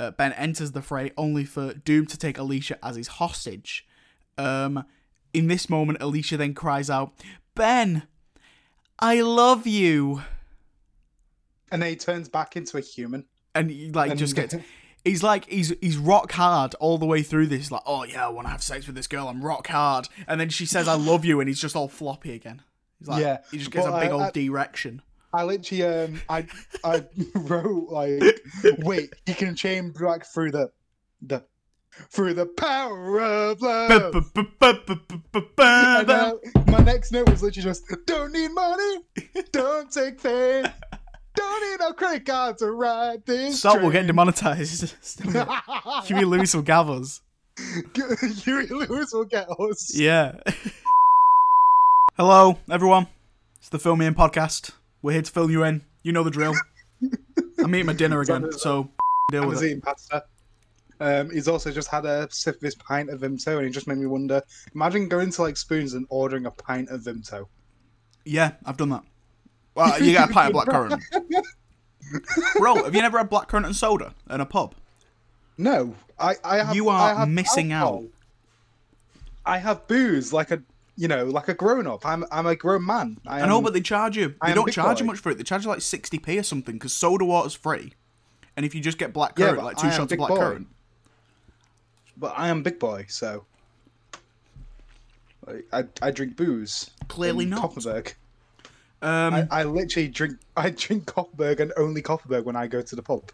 Uh, ben enters the fray only for Doom to take Alicia as his hostage. Um, in this moment, Alicia then cries out, Ben, I love you. And then he turns back into a human. And he, like, just And- gets. He's like he's he's rock hard all the way through this. Like, oh yeah, I want to have sex with this girl. I'm rock hard, and then she says, "I love you," and he's just all floppy again. He's like, Yeah, he just gets but a big old I- direction. I literally um I I wrote like wait he can chain back through the the through the power of love. And, uh, my next note was literally just don't need money, don't take fame, don't need no credit card to ride this. Stop, we're train. getting demonetized. Can we lose some gavels? Huey Lewis will get us. Yeah. Hello, everyone. It's the Film Me In podcast. We're here to film you in. You know the drill. I'm eating my dinner again, so deal with it. pasta. Um, he's also just had a sip of his pint of Vimto, and it just made me wonder. Imagine going to like Spoons and ordering a pint of Vimto. Yeah, I've done that. Well, you get a pint of blackcurrant. Bro, have you never had blackcurrant and soda in a pub? No, I, I have. You are I have missing alcohol. out. I have booze like a, you know, like a grown up. I'm, I'm a grown man. I, I know, but they charge you. They don't charge you much for it. They charge you like 60p or something because soda water's free. And if you just get black currant, but like two I shots of black boy. currant. but I am big boy, so. Like, I, I drink booze. Clearly not. Kopparberg. Um, I, I literally drink. I drink Kopparberg and only Kopparberg when I go to the pub.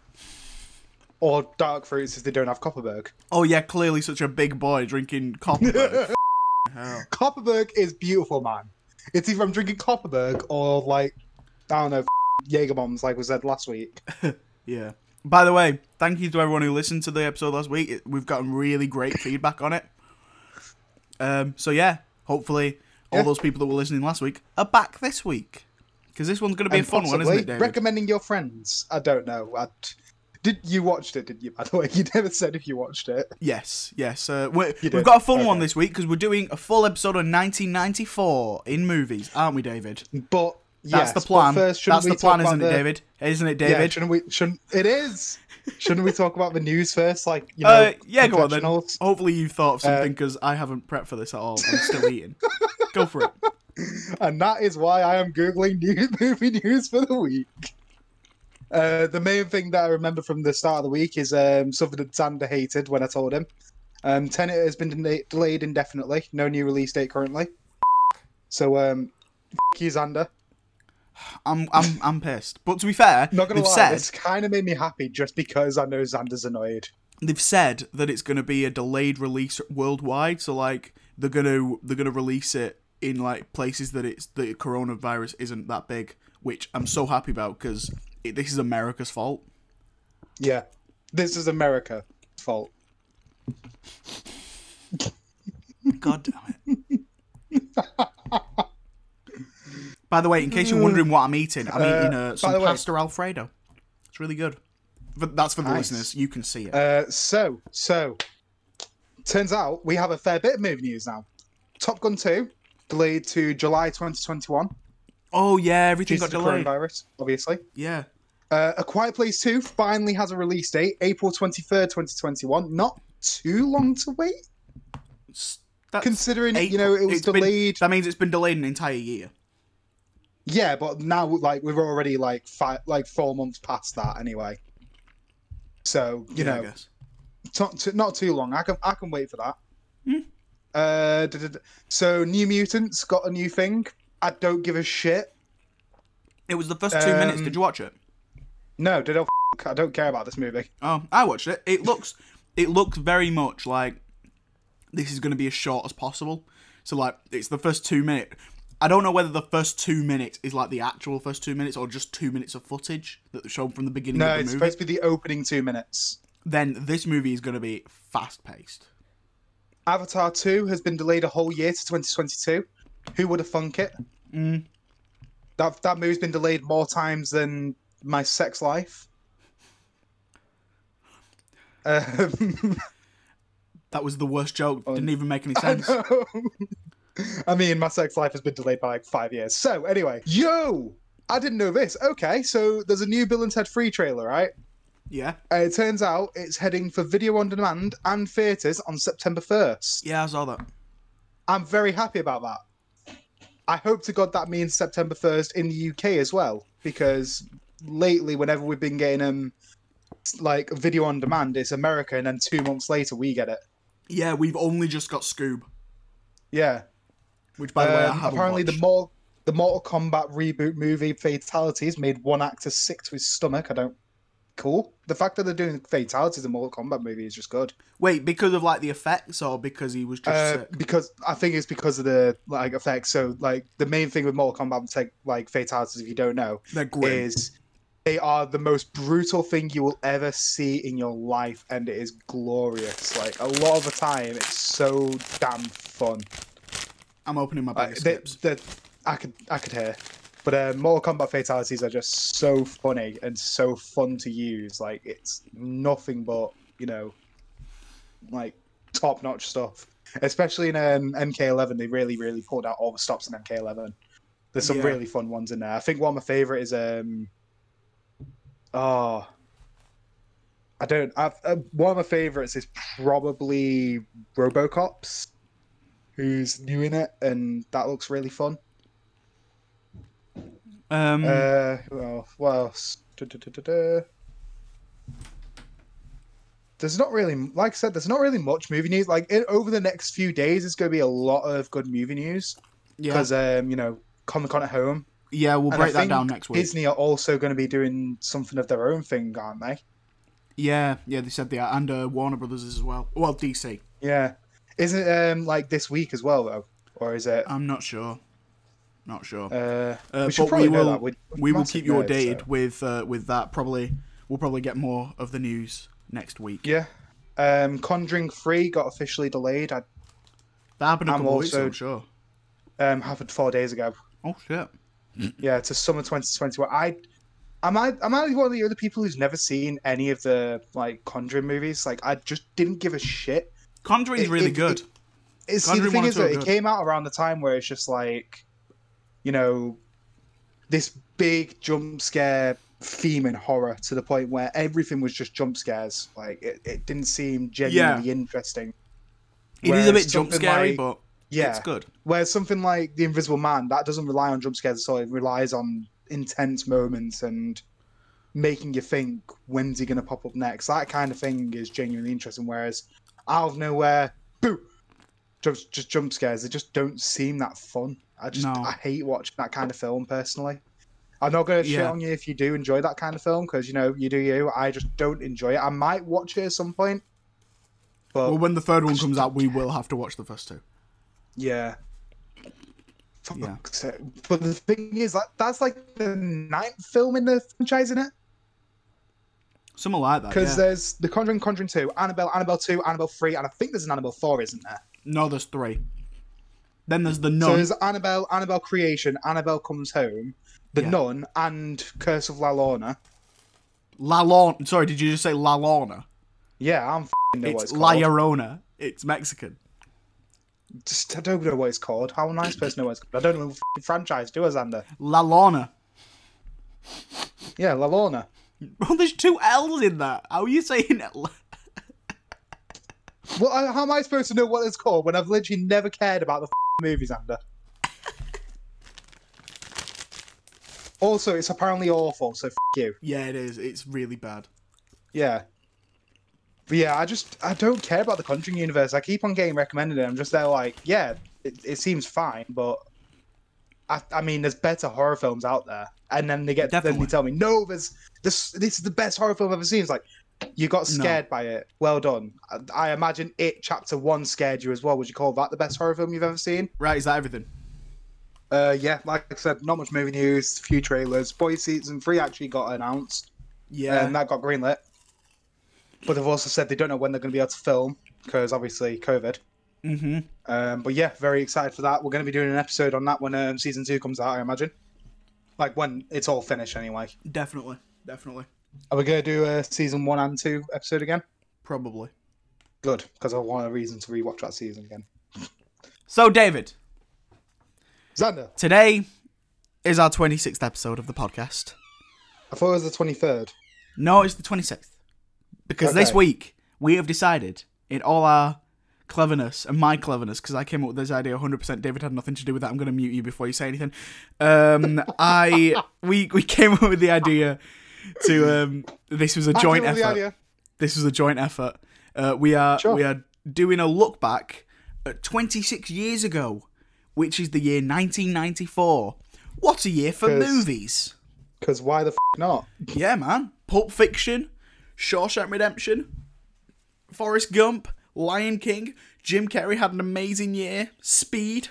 Or dark fruits if they don't have Kopparberg. oh yeah, clearly such a big boy drinking Kopparberg. Hell. Kopparberg is beautiful, man. It's either I'm drinking Kopparberg or like I don't know, Jaeger bombs, like we said last week. Yeah. By the way, thank you to everyone who listened to the episode last week. It- We've gotten really great feedback on it. Um, so yeah, hopefully all Yeah. those people that were listening last week are back this week because this one's going to be And a fun one, isn't it, David? Recommending your friends. I don't know. I, did you watched it? Did you? By the way, you never said if you watched it. yes, yes. Uh, You we've got a fun one this week because we're doing a full episode of 1994 in movies, aren't we, David? But That's yes, the plan. First, That's the plan, isn't it, the- David? Isn't it, Yeah, David? shouldn't we? Shouldn't it is? Shouldn't we talk about the news first? Like you know, uh, yeah, go on then. Hopefully you thought of Uh, something because I haven't prepped for this at all. I'm still eating. Go for it. and that is why I am googling new movie news for the week. Uh, the main thing that I remember from the start of the week is um, something that Xander hated when I told him. Um, Tenet has been de- delayed indefinitely. No new release date currently. So, um, f- you, Xander. I'm I'm I'm pissed. But to be fair, Not gonna lie, said this kind of made me happy just because I know Xander's annoyed. they've said that it's going to be a delayed release worldwide. So like they're gonna they're gonna release it in like places that it's the coronavirus isn't that big, which I'm so happy about because this is America's fault. Yeah, this is America's fault. God damn it. By the way, in case you're wondering what I'm eating, I'm Uh, eating uh, some the way- pasta alfredo. It's really good. But that's for the Nice. listeners. You can see it. Uh, so, so, turns out we have a fair bit of movie news now. Top Gun 2, delayed to July 2021. oh yeah, Due everything to got the delayed. coronavirus, obviously. Yeah. Uh, a Quiet Place 2 finally has a release date, April 23rd, 2021. Not too long to wait, That's considering, you know, it was It's been- delayed. that means it's been delayed an entire year. Yeah, but now, like, we're already, like, five, like four months past that anyway. So, you Yeah, know, not too, not too long. I can I can wait for that. Hmm. Uh, da- da- da. so New Mutants got a new thing. I don't give a shit. It was the first two minutes. Um, Did you watch it? No, did I? I don't care about this movie. Oh, I watched it. It looks, it looks very much like this is going to be as short as possible. So like, it's the first two minutes. I don't know whether the first two minutes is like the actual first two minutes or just two minutes of footage that they've shown from the beginning No, of the it's movie. supposed to be the opening two minutes. Then this movie is going to be fast paced. Avatar 2 has been delayed a whole year to 2022. Who would have thunk it? Mm. That that movie's been delayed more times than my sex life. Um, That was the worst joke. Oh. Didn't even make any I sense. know. I mean, my sex life has been delayed by like five years. So anyway, yo, I didn't know this. Okay, so there's a new Bill and Ted Free trailer, right? Yeah. Uh, it turns out it's heading for video on demand and theatres on September 1st. Yeah, I saw that. I'm very happy about that. I hope to God that means September 1st in the UK as well, because lately, whenever we've been getting um like video on demand, it's America, and then two months later we get it. Yeah, we've only just got Scoob, Yeah. which by the way I Um, haven't apparently, watched. the more the Mortal Kombat reboot movie Fatalities made one actor sick to his stomach. I don't. Cool. The fact that they're doing Fatalities in Mortal Kombat movie is just good. Wait, because of like the effects or because he was just Uh, because I think it's because of the like effects. So like the main thing with Mortal Kombat take like Fatalities, if you don't know, They're grim. is they are the most brutal thing you will ever see in your life, and it is glorious. Like a lot of the time, it's so damn fun. I'm opening my bag Like, of they, skips. they, I could I could hear, but uh, Mortal Kombat fatalities are just so funny and so fun to use. Like it's nothing but you know, like top notch stuff. Especially in um, MK11, they really really pulled out all the stops in MK11. There's some Yeah. really fun ones in there. I think one of my favorite is um, oh. I don't. I've, uh, one of my favorites is probably RoboCops, who's new in it, and that looks really fun. Um, Uh, who else? What else? Du-du-du-du-du. There's not really, like I said, there's not really much movie news. Like it, over the next few days, it's going to be a lot of good movie news yeah, because, um, you know, Comic Con at home. Yeah, we'll And break that down next week. Disney are also going to be doing something of their own thing, aren't they? Yeah, yeah, they said that, and uh, Warner Brothers as well. Well, DC. Yeah. Isn't it um, like this week as well, though, or is it? I'm not sure. Not sure. Uh, Uh, we should but probably we will that. We're we will keep you updated so- with uh, with that. Probably we'll probably get more of the news next week. Yeah. Um, Conjuring Three got officially delayed. I That happened a I'm couple weeks also- ago. Sure. um, happened four days ago. Oh shit. Yeah, to summer 2021. I am I am I one of the other people who's never seen any of the like Conjuring movies? Like I just didn't give a shit. Conjuring's It- really it- good. it- It's see, the thing is that it came out around the time where it's just like, you know, this big jump scare theme in horror to the point where everything was just jump scares. Like it, it didn't seem genuinely interesting. It is a bit jump scary, like- but Yeah, it's good. Whereas something like The Invisible Man, that doesn't rely on jump scares at all. It relies on intense moments and making you think, when's he going to pop up next? That kind of thing is genuinely interesting. Whereas out of nowhere, boo, just, just jump scares, they just don't seem that fun. I just, No. I hate watching that kind of film personally. I'm not going to shit on you if you do enjoy that kind of film because, you know, you do you. I just don't enjoy it. I might watch it at some point. But Well, when the third one comes out, we will have to watch the first two. Yeah. Yeah. Fuck's sake. But the thing is, like, that's like the ninth film in the franchise, isn't it? Something like that. Because Yeah. there's The Conjuring, Conjuring 2, Annabelle, Annabelle 2, Annabelle 3, and I think there's an Annabelle 4, isn't there? No, there's three. Then there's the Nun. So there's Annabelle, Annabelle Creation, Annabelle Comes Home, The Yeah. Nun, and Curse of La Lorna. La Lorna. Sorry, did you just say La Lorna? Yeah, I'm f***ing know It's it's La. Llorona. It's Mexican. Just, I don't know what it's called. How am I supposed to know what it's called? I don't know the franchise, do I, Xander? La Lorna. Yeah, La Lorna. Well, there's two L's in that. How are you saying it? Well, how am I supposed to know what it's called when I've literally never cared about the movies, Xander? also, it's apparently awful, so f*** you. Yeah, it is. It's really bad. Yeah. But yeah, I just I don't care about the Conjuring universe. I keep on getting recommended it. I'm just there like, yeah, it, it seems fine, but I, I mean, there's better horror films out there. And then they get then they tell me, no, there's this this is the best horror film I've ever seen. It's like you got No. scared by it. Well done. I, I imagine it chapter one scared you as well. Would you call that the best horror film you've ever seen? Right, is that everything? Uh, yeah, like I said, not much movie news, few trailers. Boy season three actually got announced. Yeah. and that got greenlit. But they've also said they don't know when they're going to be able to film because obviously COVID. mm-hmm. Um, but yeah, very excited for that. We're going to be doing an episode on that when um, season two comes out, I imagine. Like when it's all finished, anyway. Definitely. Definitely. Are we going to do a season one and two episode again? Probably. Good, because I want a reason to rewatch that season again. So, David, Xander, today is our 26th episode of the podcast. I thought it was the twenty third. No, it's the 26th. Because this week we have decided, in all our cleverness and my cleverness, because I came up with this idea 100%. David had nothing to do with that. I'm going to mute you before you say anything. Um, I we we came up with the idea to um, this was a joint came up with effort. This was a joint effort. Uh, we are Sure. we are doing a look back at 26 years ago, which is the year 1994. What a year for movies! Because why the f not? Yeah, man. Pulp Fiction, Shawshank Redemption, Forrest Gump, Lion King. Jim Carrey had an amazing year. Speed.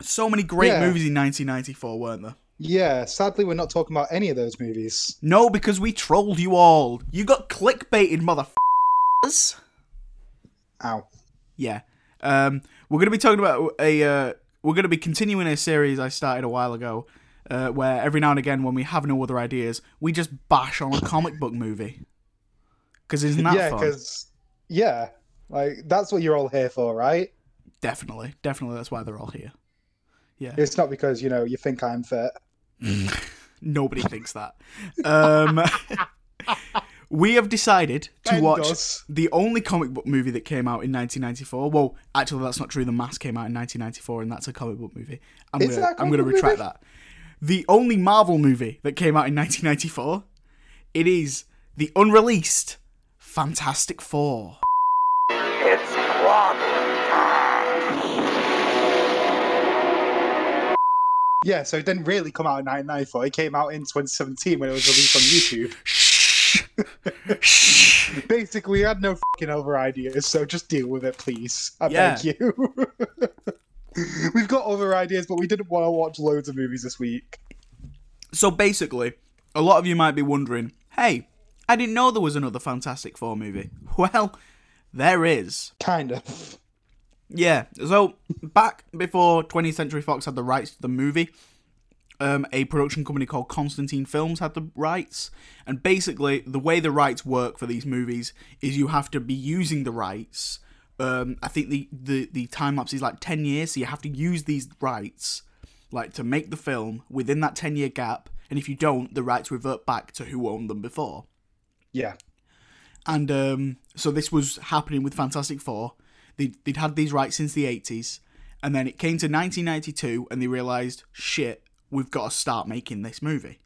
So many great Yeah. movies in 1994, weren't there? Yeah, sadly, we're not talking about any of those movies. No, because we trolled you all. You got clickbaited, motherfuckers. Ow. Yeah. Um, we're going to be talking about a. Uh, we're going to be continuing a series I started a while ago, uh, where every now and again, when we have no other ideas, we just bash on a comic book movie. Because isn't that yeah, fun? because yeah, like that's what you're all here for, right? Definitely, definitely. That's why they're all here. Yeah, it's not because you know you think I'm fit. Nobody thinks that. Um, we have decided to Ben watch does. the only comic book movie that came out in 1994. Well, actually, that's not true. The Mask came out in 1994, and that's a comic book movie. I'm Is gonna, I'm gonna retract movie? that. The only Marvel movie that came out in 1994, it is the unreleased Fantastic Four. It's problem time. Yeah, so it didn't really come out in 1994. It came out in 2017 when it was released on YouTube. Shh. Shh. Basically, we had no fucking other ideas, so just deal with it, please. I Yeah. beg you. We've got other ideas, but we didn't want to watch loads of movies this week. So basically, a lot of you might be wondering, hey, I didn't know there was another Fantastic Four movie. Well, there is. Kind of. Yeah, so back before 20th Century Fox had the rights to the movie, um, a production company called Constantine Films had the rights. And basically, the way the rights work for these movies is you have to be using the rights. Um, I think the, the, the time lapse is like 10 years, so you have to use these rights like to make the film within that 10 year gap. And if you don't, the rights revert back to who owned them before. Yeah. And um, so this was happening with Fantastic Four. They'd, they'd had these rights since the 80s. And then it came to 1992 and they realised, shit, we've got to start making this movie.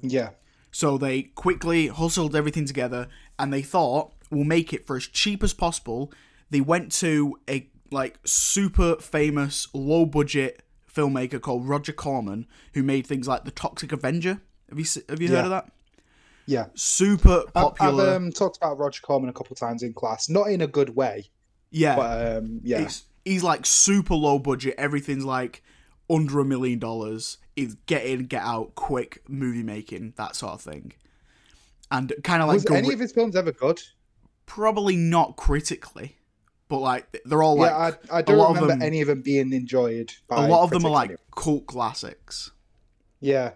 Yeah. So they quickly hustled everything together and they thought, we'll make it for as cheap as possible. They went to a like super famous low budget filmmaker called Roger Corman who made things like The Toxic Avenger. Have you have you heard of that? Yeah. Super I've, popular. I've um, talked about Roger Corman a couple of times in class. Not in a good way, yeah. but um, yeah. It's, he's like super low budget. Everything's like under a million dollars. Is get in, get out, quick movie making, that sort of thing. And kind of like Was gor- any of his films ever good? probably not critically, but like they're all like yeah, I, I don't lot of remember them- any of them being enjoyed. a lot of them are like cult classics. yeah.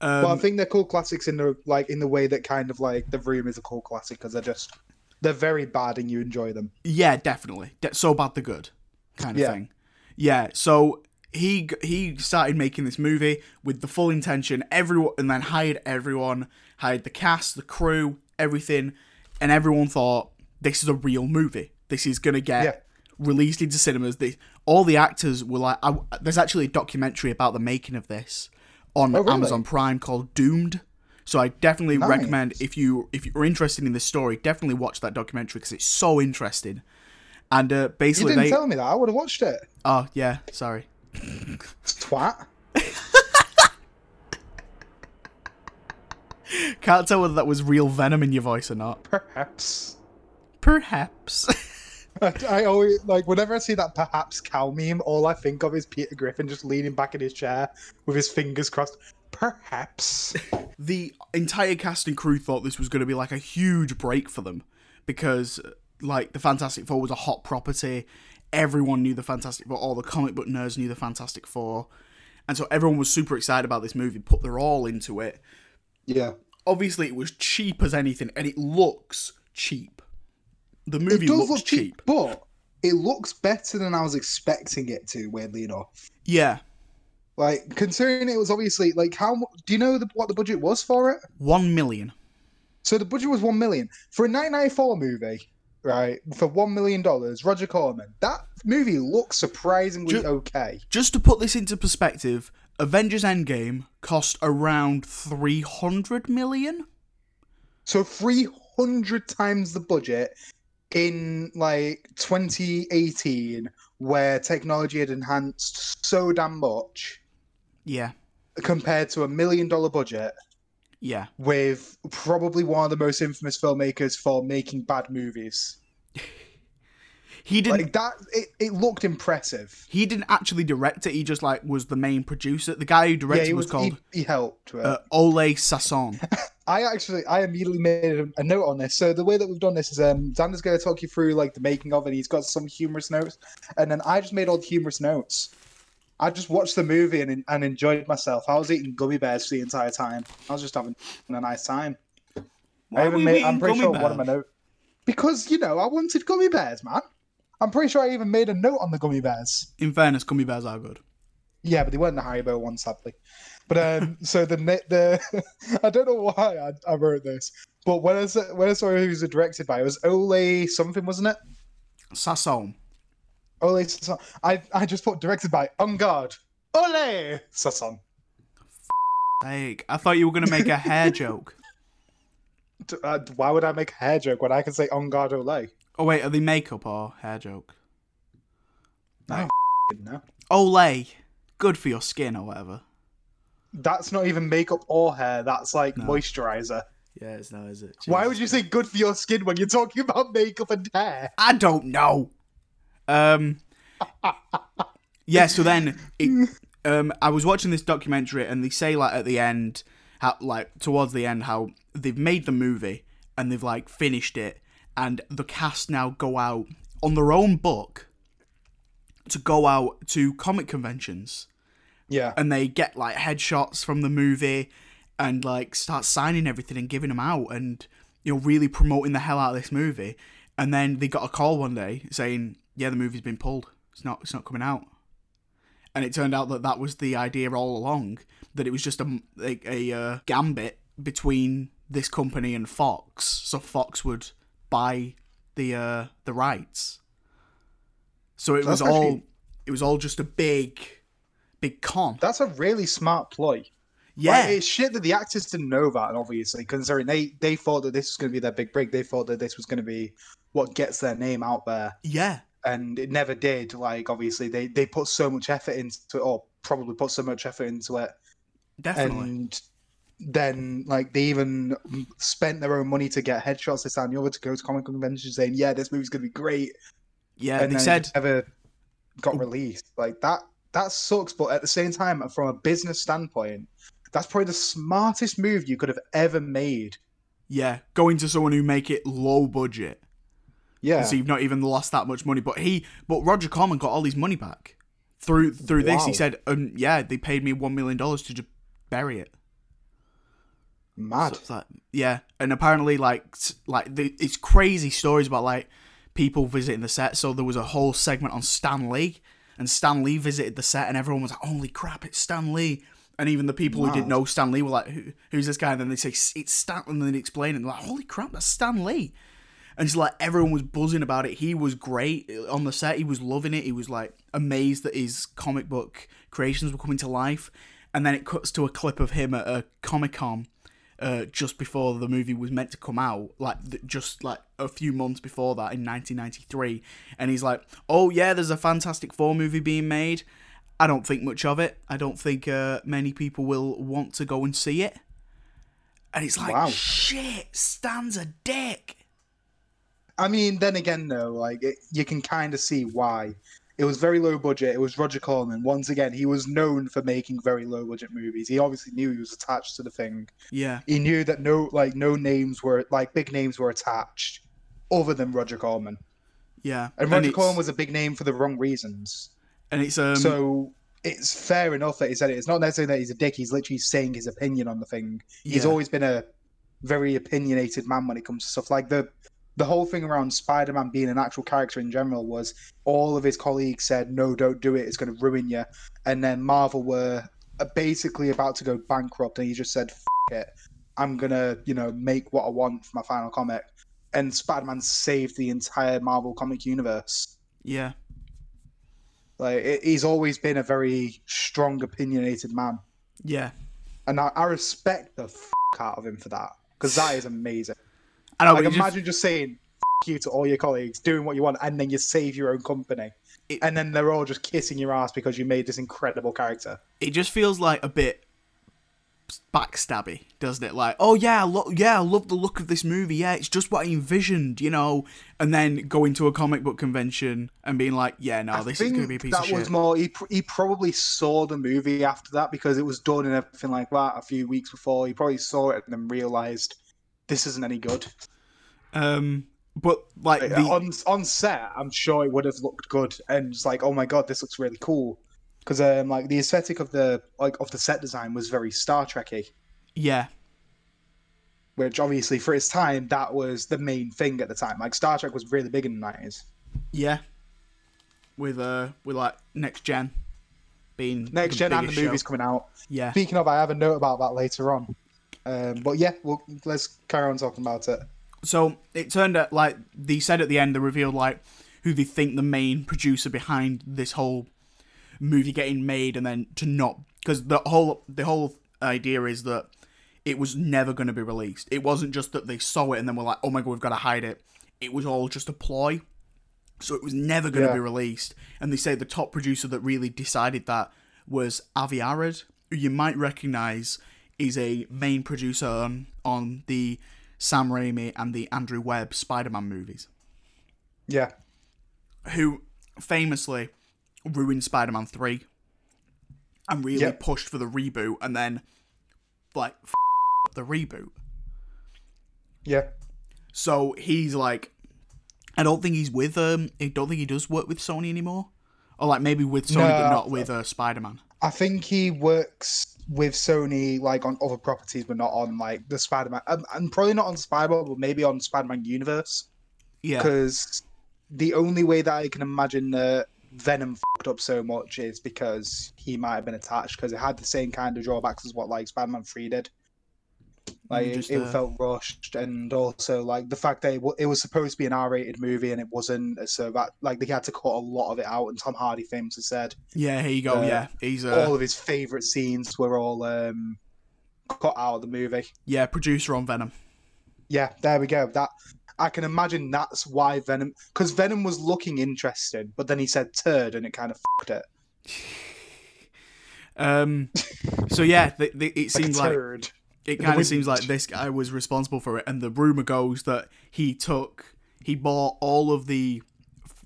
Um, But I think they're cult classics in the like in the way that kind of like the room is a cult classic because they're just they're very bad and you enjoy them. Yeah, definitely. De- so bad the good kind of Yeah. thing. Yeah. So he he started making this movie with the full intention, everyone, and then hired everyone, hired the cast, the crew, everything, and everyone thought this is a real movie. This is gonna get Yeah. released into cinemas. They, all the actors were like, I, there's actually a documentary about the making of this on Oh, really? Amazon Prime called Doomed. So I definitely Nice. recommend if you if you're interested in this story, definitely watch that documentary because it's so interesting. And uh, You basically, didn't they tell me that. I would have watched it. oh yeah, sorry, Twat. can't tell whether that was real venom in your voice or not. Perhaps. Perhaps. I, I always like whenever I see that perhaps cow meme, all I think of is Peter Griffin just leaning back in his chair with his fingers crossed. Perhaps. the entire cast and crew thought this was going to be like a huge break for them because like the Fantastic Four was a hot property. Everyone knew the Fantastic Four. All the comic book nerds knew the Fantastic Four, and so everyone was super excited about this movie. Put their all into it. Yeah. Obviously, it was cheap as anything, and it looks cheap. The It does looks look cheap, cheap. but it looks better than I was expecting it to. Weirdly enough, Yeah, like considering it was obviously like how do you know the, what the budget was for it? one million. So the budget was one million for a 1994 movie, right? For one million dollars, Roger Corman. That movie looks surprisingly Ju- okay. Just to put this into perspective, Avengers Endgame cost around 300 million. So 300 times the budget in like 2018, where technology had enhanced so damn much Yeah. compared to a million dollar budget Yeah. with probably one of the most infamous filmmakers for making bad movies. He didn't Like that, it, it looked impressive. he didn't actually direct it. He just like was the main producer. The guy who directed he was, called He, he helped. With uh, Ole Sasson. I actually, I immediately made a, note on this. So the way that we've done this is, um, Xander's going to talk you through like the making of it. He's got some humorous notes, and then I just made all the humorous notes. I just watched the movie and and enjoyed myself. I was eating gummy bears for the entire time. I was just having a nice time. Why I even made, I'm pretty sure one of my bears? notes because you know I wanted gummy bears, man. I'm pretty sure I even made a note on the gummy bears. In fairness, gummy bears are good. Yeah, but they weren't the Haribo one, sadly. But um, so the the I don't know why I, I wrote this, but when I saw, when I saw who was directed by, it was Ole something, wasn't it? Sasson. Ole. Sasson. I I just put directed by On Guard. Ole Sasson. Like, I thought you were gonna make a hair joke. Uh, why would I make a hair joke when I can say On Guard Ole? Oh wait, are they makeup or hair joke? No, Olay, good for your skin or whatever. That's not even makeup or hair. That's like No. moisturizer. Yeah, it's not, is it? Why would you say good for your skin when you're talking about makeup and hair? I don't know. Um. yeah. So then, it, um, I was watching this documentary, and they say like at the end, how like towards the end, how they've made the movie and they've like finished it, and the cast now go out on their own book to go out to comic conventions Yeah. and they get like headshots from the movie and like start signing everything and giving them out and you know really promoting the hell out of this movie. And then they got a call one day saying yeah the movie's been pulled. It's not it's not coming out. And it turned out that that was the idea all along that it was just a a, a uh, gambit between this company and Fox so Fox would buy the uh the rights. So it was That's all actually- it was all just a big big con That's a really smart ploy. yeah Like, it's shit that the actors didn't know that, obviously, considering they, they thought that this was going to be their big break. They thought that this was going to be what gets their name out there. yeah And it never did. Like, obviously, they, they put so much effort into it, or probably put so much effort into it. definitely And then, like, they even spent their own money to get headshots this and the other to go to comic conventions saying, yeah, this movie's going to be great. yeah and they said never got released. Like that that sucks, but at the same time, from a business standpoint, that's probably the smartest move you could have ever made. yeah going to someone who make it low budget Yeah. so you've not even lost that much money but he but roger corman got all his money back through through this he said um, yeah they paid me one million dollars to just bury it Mad. So like, yeah and apparently like like the, it's crazy stories about like people visiting the set so there was a whole segment on stan lee and stan lee visited the set and everyone was like holy crap it's stan lee and even the people who didn't know Stan Lee were like, Who, "Who's this guy?" And then they say it's Stan, and then they explain it. And they're like, "Holy crap, that's Stan Lee!" And it's like everyone was buzzing about it. He was great on the set. He was loving it. He was like amazed that his comic book creations were coming to life. And then it cuts to a clip of him at a Comic Con uh, just before the movie was meant to come out, like th- just like a few months before that in 1993. And he's like, "Oh yeah, there's a Fantastic Four movie being made. I don't think much of it. I don't think uh, many people will want to go and see it." And it's like, Wow. "Shit, Stan's a dick." I mean, then again, though, like it, you can kind of see why. It was very low budget. It was Roger Corman. Once again, he was known for making very low budget movies. He obviously knew he was attached to the thing. Yeah, He knew that no, like no names were like big names were attached, other than Roger Corman. yeah. And Roger it's- Corman was a big name for the wrong reasons. and it's um, so it's fair enough that he said it. It's not necessarily that he's a dick. He's literally saying his opinion on the thing. He's always been a very opinionated man when it comes to stuff like the the whole thing around Spider-Man being an actual character in general was all of his colleagues said no, don't do it. It's going to ruin you. And then Marvel were basically about to go bankrupt, and he just said F- it. I'm gonna, you know, make what I want for my final comic. And Spider-Man saved the entire Marvel comic universe. Yeah. Like it, he's always been a very strong, opinionated man, Yeah. and I, I respect the f- out of him for that because that is amazing. I know, Like it just- imagine just, saying f- you to all your colleagues, doing what you want, and then you save your own company, It- and then they're all just kissing your ass because you made this incredible character. it just feels like a bit backstabby, doesn't it? Like, oh yeah, lo- yeah, I love the look of this movie. Yeah, it's just what I envisioned, you know. And then going to a comic book convention and being like, yeah, no, I this is going to be a piece that of shit. That was more. He, pr- he probably saw the movie after that because it was done and everything like that a few weeks before. He probably saw it and then realized this isn't any good. um, but like Like, the on on set, I'm sure it would have looked good and it's like, oh my god, this looks really cool. Because um, like the aesthetic of the like of the set design was very Star Trekky, yeah, which obviously for its time that was the main thing at the time. Like Star Trek was really big in the nineties. yeah, with uh, with like next gen being Next gen and the show. movies coming out. Yeah, Speaking of, I have a note about that later on. Um, but yeah, well, let's carry on talking about it. So it turned out like they said at the end, they revealed like who they think the main producer behind this whole movie getting made, and then to not because the whole the whole idea is that it was never going to be released. It wasn't just that they saw it and then were like, oh my god, we've got to hide it. It was all just a ploy. So it was never going to Yeah. be released. And they say the top producer that really decided that was Avi Arad, who you might recognize is a main producer on, on the Sam Raimi and the Andrew Webb Spider-Man movies, Yeah, who famously ruined Spider-Man 3 and really Yep. pushed for the reboot and then like f- the reboot. yeah. So he's like, I don't think he's with um, I don't think he does work with Sony anymore, or like maybe with Sony but not with uh, Spider Man. I think he works with Sony like on other properties, but not on like the Spider-Man. Um, and probably not on Spider-Man, but maybe on Spider-Man universe. Yeah, Because the only way that I can imagine that Venom fucked up so much is because he might have been attached because it had the same kind of drawbacks as what like Spider-Man Three did. Like it- it, uh, felt rushed, and also like the fact that it, it was supposed to be an R-rated movie and it wasn't, so that like they had to cut a lot of it out. And Tom Hardy famously said yeah. Here you go. uh, yeah, he's uh, all of his favorite scenes were all um, cut out of the movie. yeah producer on Venom. Yeah, there we go. That I can imagine that's why Venom, because Venom was looking interesting, but then he said turd, and it kind of fucked it. Um, so yeah, th th it Like a seems like. It kind of seems like this guy was responsible for it, and the rumor goes that he took he bought all of the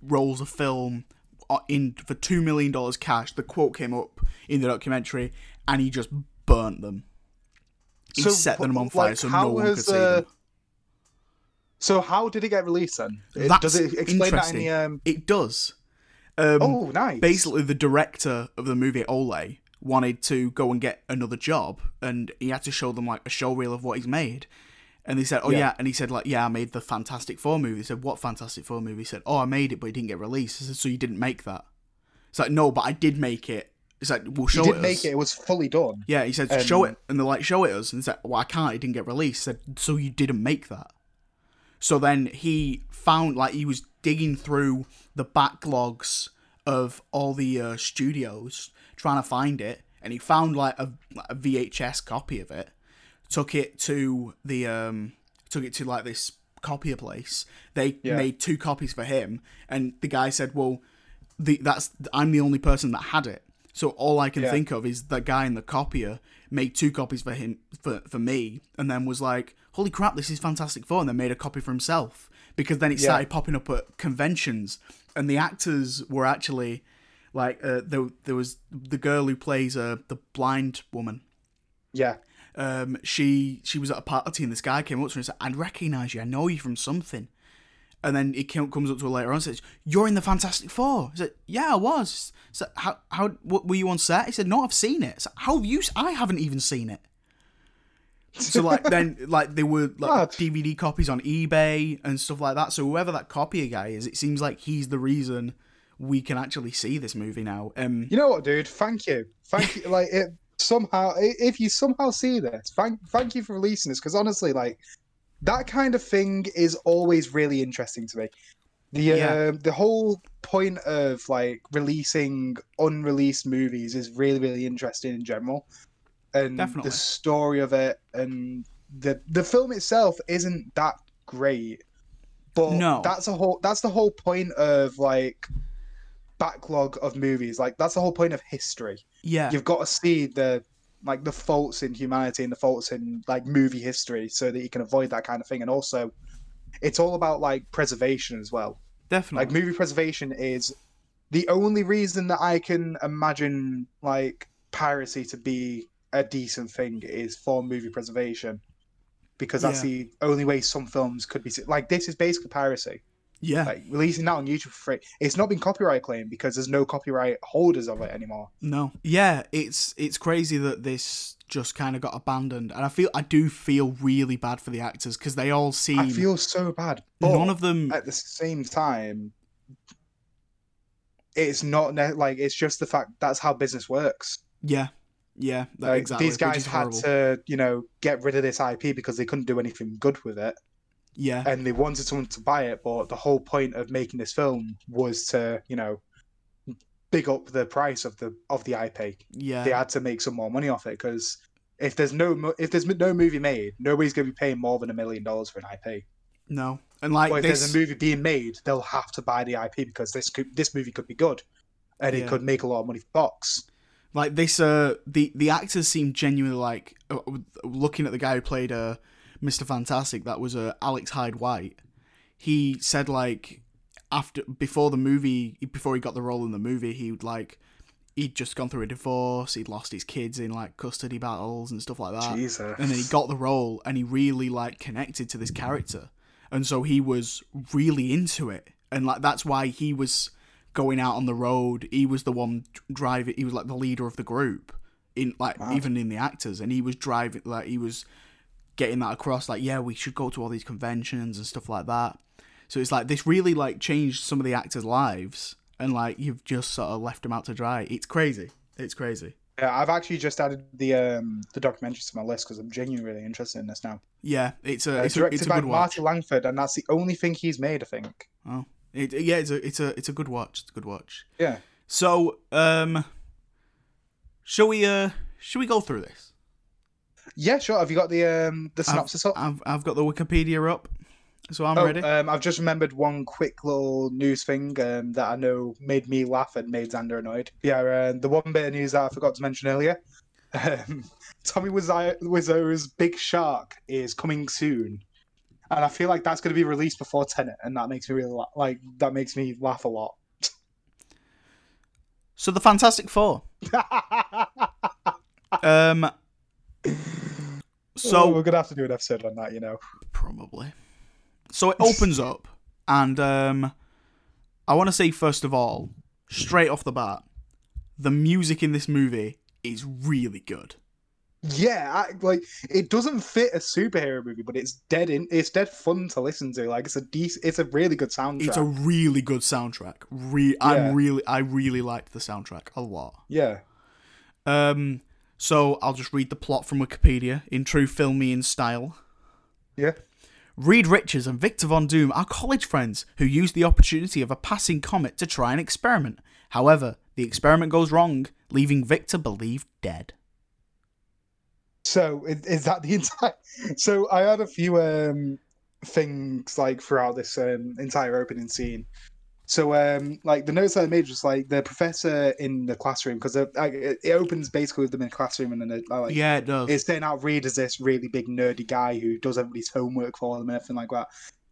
rolls of film uh, in for two million dollars cash. The quote came up in the documentary, and he just burnt them. He So, set them on fire like, so no one could see uh, them. So how did it get released then? It- Does it explain that in the um? It does. Um, Oh, nice. basically the director of the movie Ole wanted to go and get another job and he had to show them like a show reel of what he's made. And they said oh yeah, Yeah. and he said like yeah i made the fantastic four movie. They said what fantastic four movie? He said oh i made it but it didn't get released. Said, so you didn't make that? It's like no but i did make it. It's like we'll show it. you did it make us. it. It was fully done. yeah he said Um, show it. And they're like show it us. And he said well i can't. It didn't get released. I said so you didn't make that? So then he found like he was digging through the backlogs of all the uh, studios trying to find it, and he found like a, a VHS copy of it. Took it to the um, took it to like this copier place. They Yeah. made two copies for him, and the guy said, "Well, the that's I'm the only person that had it." So all I can Yeah. think of is the guy in the copier made two copies for him for for me, and then was like, "Holy crap, this is Fantastic Four, and then made a copy for himself because then it Yeah. started popping up at conventions, and the actors were actually like uh, there there was the girl who plays uh, the blind woman. Yeah. Um, she she was at a party and this guy came up to her and said, "I recognise you. I know you from something." And then he came, comes up to her later on and says, "You're in the Fantastic Four. I said, "Yeah, I was." So how how what, were you on set? He said, "No, I've seen it." So how have you? I haven't even seen it. So like then like there were like? DVD copies on eBay and stuff like that. So whoever that copier guy is, it seems like he's the reason we can actually see this movie now. Um, You know what, dude? Thank you. Thank you. Like it. somehow, if you somehow see this, thank thank you for releasing this because honestly, like that kind of thing is always really interesting to me. The Yeah. uh, the whole point of like releasing unreleased movies is really really interesting in general, and Definitely. the story of it and the the film itself isn't that great, but No. that's a whole that's the whole point of like backlog of movies. Like that's the whole point of history Yeah. you've got to see the like the faults in humanity and the faults in like movie history so that you can avoid that kind of thing and also it's all about like preservation as well Definitely. like movie preservation is the only reason that i can imagine like piracy to be a decent thing is for movie preservation because that's Yeah. the only way some films could be like this is basically piracy yeah. like releasing that on youtube for free it's not been copyright claimed because there's no copyright holders of it anymore No. Yeah, it's it's crazy that this just kind of got abandoned, and I feel I do feel really bad for the actors because they all seem I feel so bad. But none of them. at the same time, it's not ne- like it's just the fact that's how business works. Yeah, yeah, that, Like exactly. these guys had to, you know, get rid of this IP because they couldn't do anything good with it, Yeah, and they wanted someone to buy it. But the whole point of making this film was to, you know, big up the price of the of the IP. yeah, They had to make some more money off it because if there's no if there's no movie made, nobody's going to be paying more than a million dollars for an IP. no, and like But if this. there's a movie being made, they'll have to buy the IP because this could this movie could be good, and Yeah. it could make a lot of money for Fox. Like this uh the the actors seem genuinely like uh, looking at the guy who played uh mr fantastic that was uh alex hyde white he said like after before the movie before he got the role in the movie he would like he'd just gone through a divorce he'd lost his kids in like custody battles and stuff like that. Jesus. and then he got the role and he really like connected to this character. And so he was really into it. And like that's why he was going out on the road he was the one driving he was like the leader of the group in like Mad. even in the actors and he was driving like he was getting that across like yeah we should go to all these conventions and stuff like that so it's like this really like changed some of the actors lives and like you've just sort of left them out to dry it's crazy it's crazy Yeah, I've actually just added the um the documentaries to my list because I'm genuinely really interested in this now. yeah it's a Uh, it's, a, directed it's a by Marty Langford, and that's the only thing he's made, I think. Oh, it, yeah, it's a it's a it's a good watch. It's a good watch. Yeah. So, um, shall we uh shall we go through this? Yeah, sure. Have you got the um the synopsis up? I've I've got the Wikipedia up, so I'm Oh, ready. um, I've just remembered one quick little news thing um, that I know made me laugh and made Xander annoyed. Yeah, uh, the one bit of news that I forgot to mention earlier. Um, Tommy Wiseau- Wiseau's Big Shark is coming soon, and I feel like that's going to be released before Tenet, and that makes me really la- like that makes me laugh a lot. so the Fantastic Four. Um. so we're gonna have to do an episode on that, you know. probably. So it opens up, and um, I want to say first of all, straight off the bat, the music in this movie is really good. Yeah, I, like it doesn't fit a superhero movie, but it's dead in. It's dead fun to listen to. Like it's a decent. It's a really good soundtrack. It's a really good soundtrack. Re- Yeah. I'm really, I really liked the soundtrack a lot. yeah. Um, so I'll just read the plot from Wikipedia in true Filmian style. Yeah. Reed Richards and Victor Von Doom are college friends who use the opportunity of a passing comet to try an experiment. However, the experiment goes wrong, leaving Victor believed dead. So is, is that the entire? So I had a few um things like throughout this um, entire opening scene. So um like the notes that I made was like the professor in the classroom because like, it, opens basically with them in a classroom and then it, like yeah, it does. it's saying out Reed as this really big nerdy guy who does everybody's homework for them and everything like that.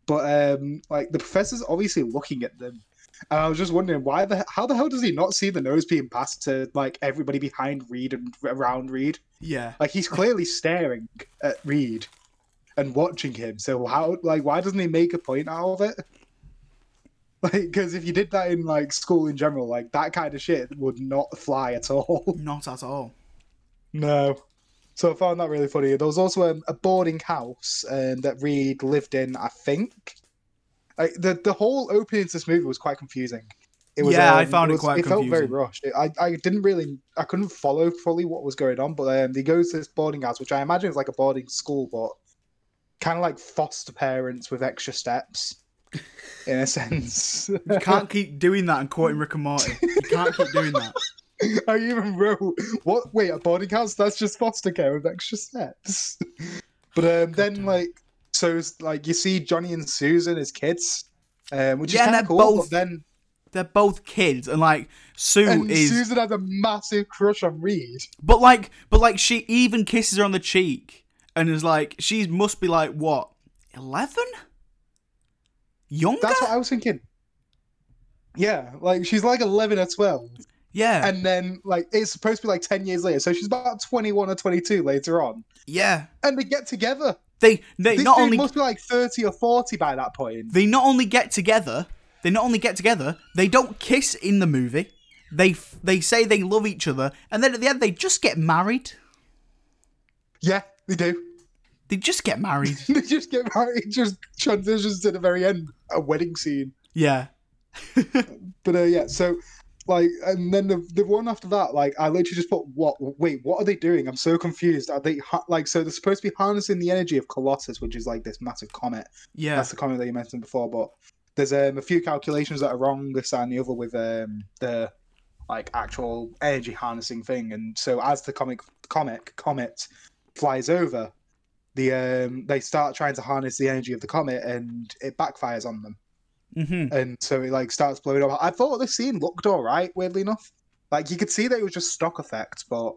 But um like the professor's obviously looking at them. And I was just wondering why the how the hell does he not see the nose being passed to like everybody behind Reed and around Reed? yeah. Like he's clearly staring at Reed and watching him. So how like why doesn't he make a point out of it? Like because if you did that in like school in general, like that kind of shit would not fly at all. Not at all. no. So I found that really funny. There was also a, a boarding house um, that Reed lived in, I think. Like the the whole opening to this movie was quite confusing. It was, Yeah, I um, found it was- quite It felt very rushed. It- I, I didn't really, I couldn't follow fully what was going on. But um, he goes to this boarding house, which I imagine is like a boarding school, but kind of like foster parents with extra steps, in a sense. You can't keep doing that and quoting Rick and Morty. You can't keep doing that. I even wrote, "What? Wait, a boarding house? That's just foster care with extra steps." but um, then, like, so it's like you see Johnny and Susan as kids, um, which Yeah, is kind of cool. both- But then, They're both kids, and like Sue and is, Susan has a massive crush on Reed. but like, but like she even kisses her on the cheek, and is like, she must be like what, eleven? Younger? That's what I was thinking. Yeah, like she's like eleven or twelve, yeah, and then like it's supposed to be like ten years later, so she's about twenty-one or twenty-two later on, yeah. and they get together. They they This not only must be like thirty or forty by that point. they not only get together, they not only get together, they don't kiss in the movie. They they say they love each other, and then at the end they just get married. Yeah, they do. They just get married. they just get married. It just transitions to the very end, a wedding scene. yeah. But uh, yeah, so like, and then the the one after that, like, I literally just put what? Wait, what are they doing? I'm so confused. Are they ha- like so? They're supposed to be harnessing the energy of Colossus, which is like this massive comet. Yeah. That's the comet that you mentioned before. But there's um, a few calculations that are wrong this and the other with um, the like actual energy harnessing thing. And so as the comic comic comet flies over, the um, they start trying to harness the energy of the comet, and it backfires on them Mm-hmm. and so it like starts blowing up. I thought this scene looked all right, weirdly enough. Like you could see that it was just stock effects, but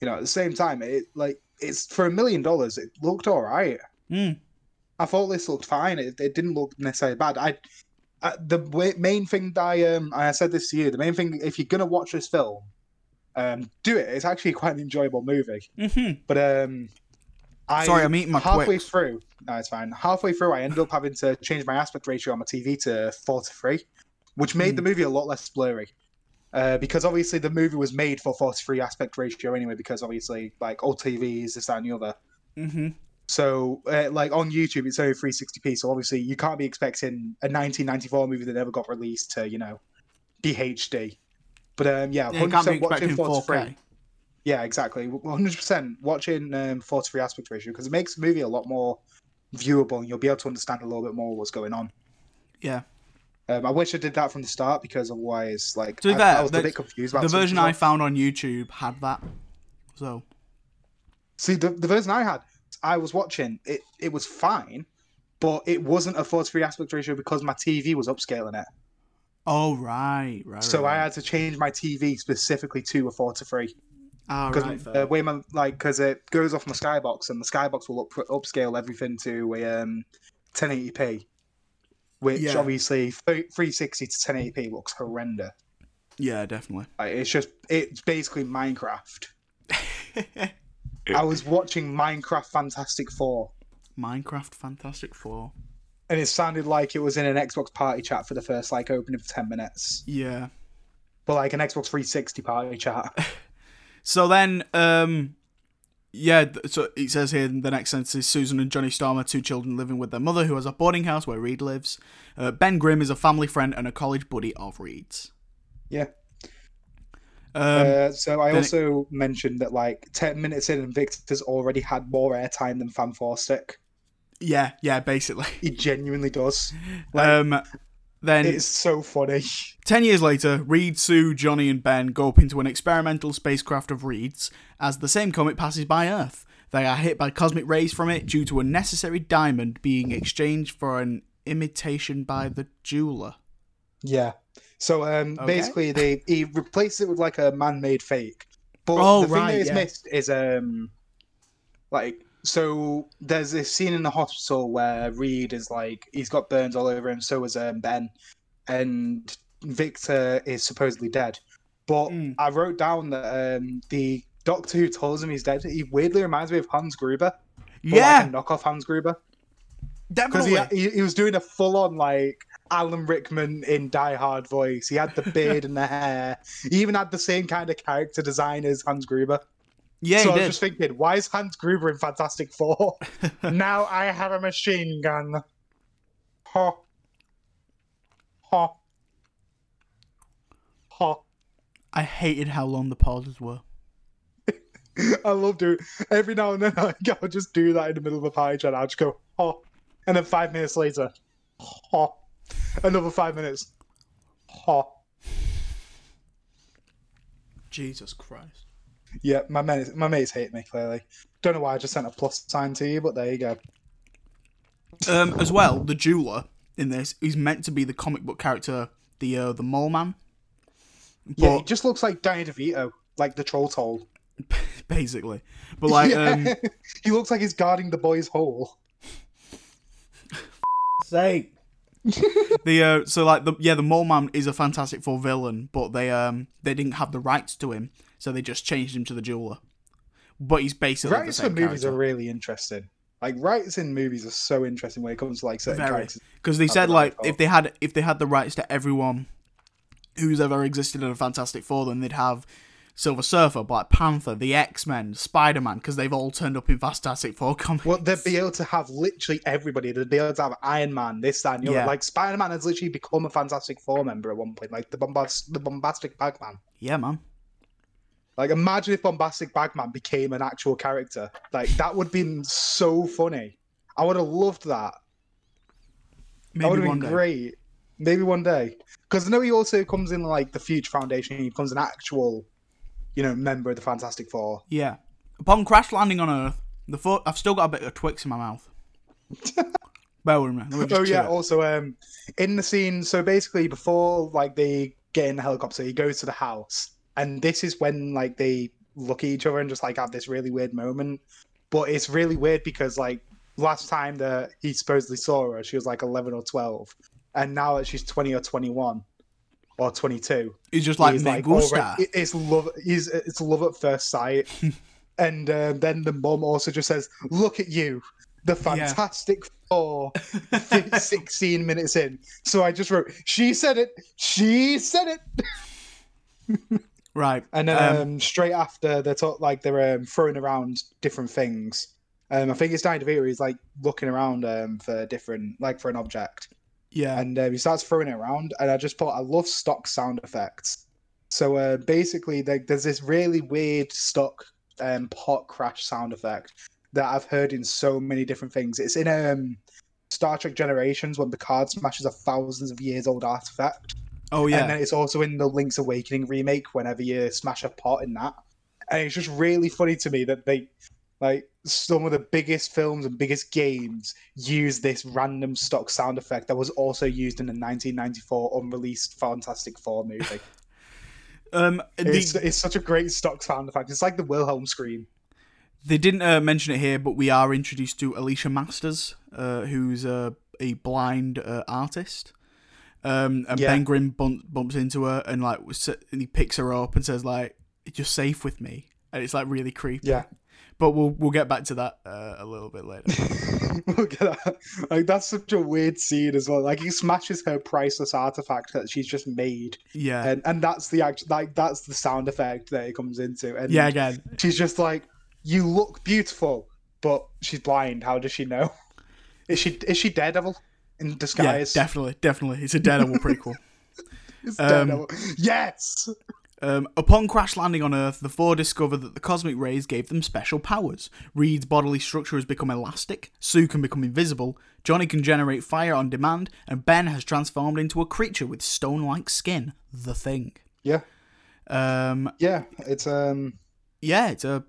you know, at the same time, it like it's for a million dollars. It looked all right. Mm. I thought this looked fine. It, it didn't look necessarily bad. I, I the wa- main thing that I um I said this to you. The main thing, if you're gonna watch this film, um, do it. It's actually quite an enjoyable movie. Mm-hmm. But um, I Sorry, I'm eating my halfway Twix. through. No, it's fine. Halfway through, I ended up having to change my aspect ratio on my TV to four to three, which made Hmm. the movie a lot less blurry. Uh, because obviously the movie was made for 43 aspect ratio anyway, because obviously like old TVs, this, that, and the other. Mm-hmm. So uh, like on YouTube, it's only 360p. So obviously you can't be expecting a 1994 movie that never got released to you know be HD. But um, yeah, Yeah, you can't be 100% watching expecting 4 to 3. 4K. Yeah, exactly. 100% watching um, 43 aspect ratio because it makes the movie a lot more viewable and you'll be able to understand a little bit more what's going on. Yeah. Um, I wish I did that from the start because otherwise, like, To be I, fair, I was the- a bit confused about The version I found on YouTube had that. So See, the, the version I had, I was watching, it, it was fine, but it wasn't a 43 aspect ratio because my TV was upscaling it. Oh right, right. So right, I had to change my TV specifically to a 4 to 3. Ah, because right, the way my like because it goes off my skybox and the skybox will up, upscale everything to a um 1080p which Yeah. obviously 360 to 1080p looks horrendous yeah, definitely. like, it's just it's basically minecraft i was watching minecraft fantastic four Minecraft Fantastic Four. and it sounded like it was in an xbox party chat for the first like opening for 10 minutes Yeah. but like an xbox 360 party chat So then, um, yeah. So it says here in the next sentence is Susan and Johnny Storm are two children living with their mother, who has a boarding house where Reed lives. Uh, ben Grimm is a family friend and a college buddy of Reed's. yeah Um, uh, so I then it- also mentioned that like 10 minutes in, Invictus already had more airtime than Fan Four Stick. yeah, yeah, basically. He genuinely does. Like, Um, then it's so funny. Ten years later, Reed, Sue, Johnny, and Ben go up into an experimental spacecraft of Reed's as the same comet passes by Earth. They are hit by cosmic rays from it due to a necessary diamond being exchanged for an imitation by the jeweler. Yeah. So um, Okay. basically, they he replaced it with like a man-made fake. But Oh, the thing right, that is yeah. missed is um, like so. There's this scene in the hospital where Reed is like he's got burns all over him. So is um, Ben, and Victor is supposedly dead. But Mm. I wrote down that um, the doctor who tells him he's dead, he weirdly reminds me of Hans Gruber. Yeah, like knockoff Hans Gruber. because definitely. he, he he was doing a full on like Alan Rickman in Die Hard voice. He had the beard and the hair. He even had the same kind of character design as Hans Gruber. Yeah, so I was did. just thinking, why is Hans Gruber in Fantastic Four? now I have a machine gun. Ha. Ha. Ha. I hated how long the pauses were. I love doing every now and then. I, I'll just do that in the middle of a party chat. I'll just go, ha. and then five minutes later, ha. another five minutes, Ha. Jesus Christ. Yeah, my mates, my mates hate me clearly. Don't know why I just sent a plus sign to you, but there you go. Um, as well, the jeweler in this is meant to be the comic book character, the uh, the mole man. Yeah, he just looks like Danny DeVito, like the troll toll. basically, but like, Yeah. um, he looks like he's guarding the boy's hole. say the uh, so like the yeah the mole man is a Fantastic Four villain, but they um they didn't have the rights to him, so they just changed him to the jeweler. But he's basically the Writes for movies character. are really interesting. Like writes in movies are so interesting when it comes to like certain Very. characters. because they said like if they had if they had the rights to everyone who's ever existed in a Fantastic Four, then they'd have Silver Surfer, Black Panther, the X Men, Spider Man, because they've all turned up in Fantastic Four comics. Well, they'd be able to have literally everybody. They'd be able to have Iron Man, this, that, and the. Yeah. Like Spider Man has literally become a Fantastic Four member at one point, like the bombast- the bombastic Bagman. Yeah, man. Like imagine if bombastic Bagman became an actual character. Like that would have been so funny. I would have loved that. that would Maybe have been day. great. Maybe one day. Because I know he also comes in like the Future Foundation. He becomes an actual, you know, member of the Fantastic Four. Yeah. Upon crash landing on Earth, the foot I've still got a bit of Twix in my mouth. Bear with me. Oh yeah. it. Also, um, in the scene, so basically before like they get in the helicopter, he goes to the house, and this is when like they look at each other and just like have this really weird moment. But it's really weird because like last time that he supposedly saw her, she was like eleven or twelve, and now that she's twenty or twenty-one or twenty-two, He's just like he's like gusta. already- it's love. He's it's love at first sight. and uh, then the mum also just says, "Look at you, the Fantastic Four, Sixteen minutes in." So I just wrote, "She said it. She said it." Right. And then um, um, straight after, they're talk, like they're um, throwing around different things. Um, I think it's Danny DeVito. He's like looking around um, for different, like for an object yeah. and uh, he starts throwing it around and i just thought i love stock sound effects so uh, basically like, there's this really weird stock um, pot crash sound effect that i've heard in so many different things it's in um, star trek generations when picard smashes a thousands of years old artifact oh yeah, and then it's also in the link's awakening remake whenever you smash a pot in that and it's just really funny to me that they like some of the biggest films and biggest games use this random stock sound effect that was also used in the 1994 unreleased Fantastic Four movie. Um, It's, the, it's such a great stock sound effect. It's like the Wilhelm scream. they didn't uh, mention it here, but we are introduced to Alicia Masters, uh, who's uh, a blind uh, artist. Um, and Yeah. Ben Grimm bump, bumps into her and like and he picks her up and says like, "You're safe with me," and it's like really creepy. Yeah. But we'll we'll get back to that uh, a little bit later. Look at that. Like that's such a weird scene as well. Like he smashes her priceless artifact that she's just made, Yeah. and and that's the act. Like that's the sound effect that it comes into. And yeah. Again. she's just like, "You look beautiful," but she's blind. How does she know? Is she is she Daredevil in Yeah. disguise? Definitely. Definitely. It's a Daredevil prequel. It's Um, Daredevil. Yes. Um, upon crash landing on Earth, the four discover that the cosmic rays gave them special powers. Reed's bodily structure has become elastic, Sue can become invisible, Johnny can generate fire on demand, and Ben has transformed into a creature with stone like skin. The thing. Yeah. Um, Yeah. It's um. yeah, it's a.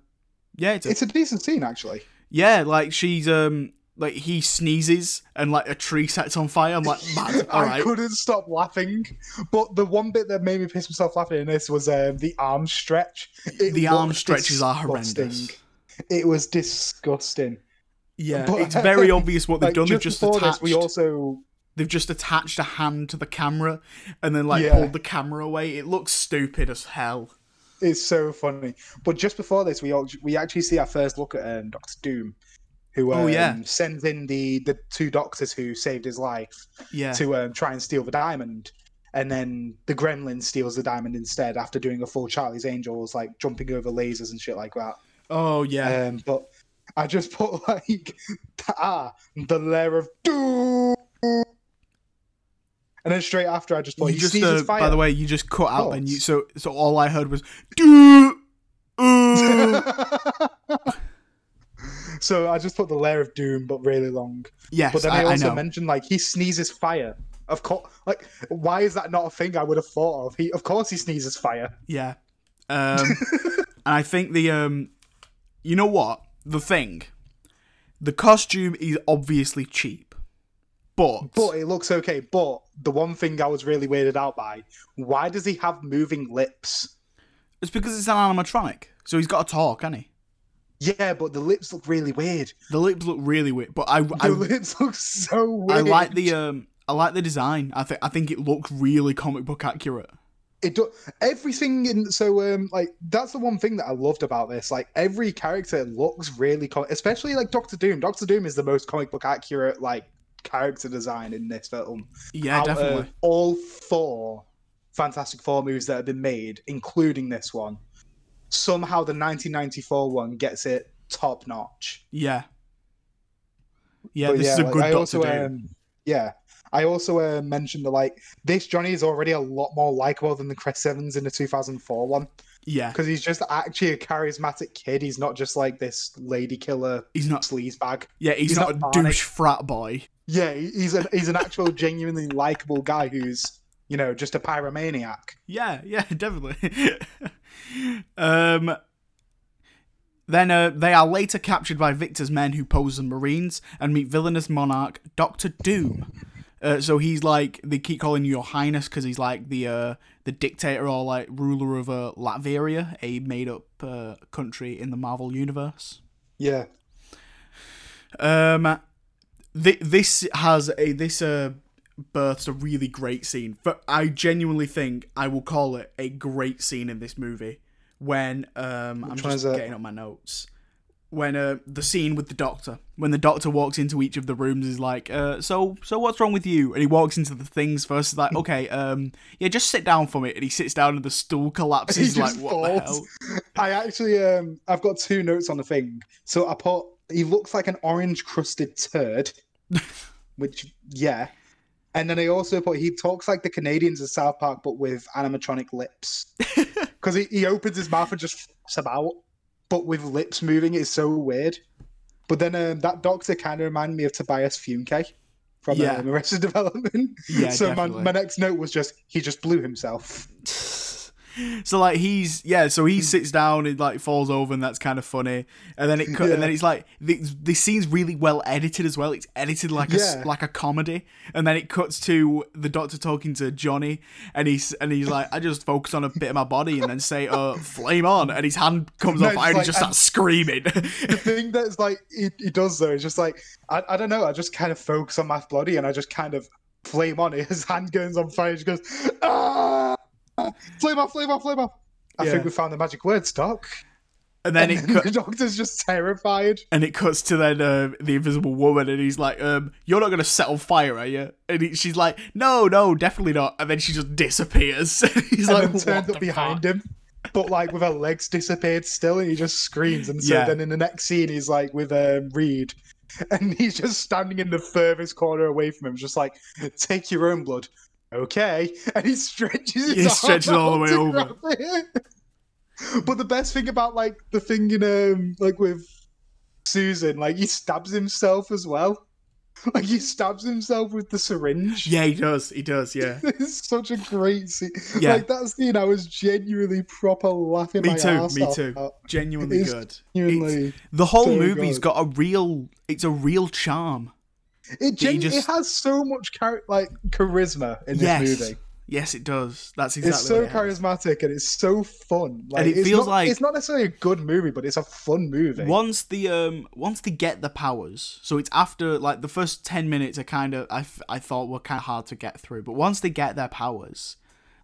Yeah, it's a. It's a decent scene actually. yeah, like she's. um like he sneezes and like a tree sets on fire. I'm like, man, all I couldn't stop laughing. But the one bit that made me piss myself laughing in this was um, the arm stretch. It The arm stretches are horrendous. It was disgusting. Yeah, But- it's very obvious what they've Like, done. They've just just attached. this, we also they've just attached a hand to the camera and then like Yeah. pulled the camera away. It looks stupid as hell. It's so funny. But just before this, we all, we actually see our first look at um, Doctor Doom, who um, Oh, yeah. sends in the the two doctors who saved his life Yeah. to um, try and steal the diamond. And then the Gremlin steals the diamond instead after doing a full Charlie's Angels, like jumping over lasers and shit like that. Oh yeah. Um, but I just put like ah the lair of doom, And then straight after, I just put you he just, uh, fire. by the way, you just cut out, and you so so all I heard was do. Uh. So I just put the layer of doom, but really long. yes, But then I, I I also know. mentioned like he sneezes fire. Of course, like why is that not a thing I would have thought of? He, of course, he sneezes fire. Yeah. Um, and I think the um, you know what the thing, the costume is obviously cheap, but But it looks okay. But the one thing I was really weirded out by: why does he have moving lips? it's because it's an animatronic, so he's got to talk, hasn't he? Yeah, but the lips look really weird. The lips look really weird, but I The I, lips look so weird. I like the um I like the design. I think I think it looks really comic book accurate. it do- everything in so um like that's the one thing that I loved about this. Like every character looks really com- especially like Doctor Doom. Doctor Doom is the most comic book accurate like character design in this film. Yeah, Out definitely. all four Fantastic Four movies that have been made, including this one, somehow the 1994 one gets it top notch. Yeah. Yeah, But this is a like, good I Doctor also, um, yeah, I also uh, mentioned that like this Johnny is already a lot more likable than the Chris Evans in the 2004 one yeah, because he's just actually a charismatic kid. He's not just like this lady killer he's not. sleaze bag. Yeah, he's, he's not, not a douche frat boy. Yeah, he's an he's an actual genuinely likable guy who's you know just a pyromaniac. Yeah, yeah, definitely. um, then uh, they are later captured by Victor's men who pose as Marines and meet villainous monarch Doctor Doom. Uh, so he's like they keep calling you Your Highness because he's like the uh, the dictator or like ruler of uh, Latveria, a made up uh, country in the Marvel universe. Yeah, Um, th- this has a this uh births a really great scene. But I genuinely think I will call it a great scene in this movie when um I'm just getting up my notes. When uh the scene with the doctor, when the doctor walks into each of the rooms, is like, uh, so so what's wrong with you? And he walks into the things first, is like, okay, um, yeah, just sit down for me. And he sits down, and the stool collapses. Like, just what the hell? I actually um I've got two notes on the thing. So I put he looks like an orange crusted turd, which yeah. And then I also put he talks like the Canadians of South Park, but with animatronic lips. Because he, he opens his mouth and just flaps about, but with lips moving. It's so weird. But then um, that doctor kind of reminded me of Tobias Funke from Yeah. um, Arrested Development. Yeah, so my, my next note was just he just blew himself. So like he's yeah, so he sits down and like falls over, and that's kind of funny. And then it cut, and then Yeah. it's like this, this scene's really well edited as well. It's edited like a Yeah. like a comedy, and then it cuts to the doctor talking to Johnny, and he's and he's like, I just focus on a bit of my body, and then say, uh, flame on, and his hand comes No, on it's fire, and he just starts screaming. the thing that's like he, he does though is just like I, I don't know i just kind of focus on my body and i just kind of flame on it his hand goes on fire he goes ah flame off flame off flame off i Yeah. think we found the magic word doc and then and it then cut, the doctor's just terrified and it cuts to then uh, the invisible woman, and he's like, um, "You're not gonna set on fire, are you?" And he, she's like, "No, no, definitely not." And then she just disappears. he's and like, then "What turns up behind fuck?" him but like with her legs disappeared still and he just screams and so Yeah. then in the next scene he's like with um, reed and he's just standing in the furthest corner away from him just like take your own blood okay and he stretches his He stretches all the way over. but the best thing about like the thing in um like with susan like he stabs himself as well like he stabs himself with the syringe Yeah, he does. He does. Yeah. it's such a great scene. Yeah. Like that scene, I was genuinely proper laughing Me my too, me too. Genuinely It's good. Genuinely, It's- the whole so movie's good. got a real. It's a real charm. It, gen- just- it has so much char- like charisma in this yes. movie. Yes, it does. That's exactly. it's so it charismatic and it's so fun. Like, it feels not, like- it's not necessarily a good movie, but it's a fun movie. Once the um once they get the powers, so it's after like the first ten minutes are kind of I, f- I thought were kind of hard to get through, but once they get their powers,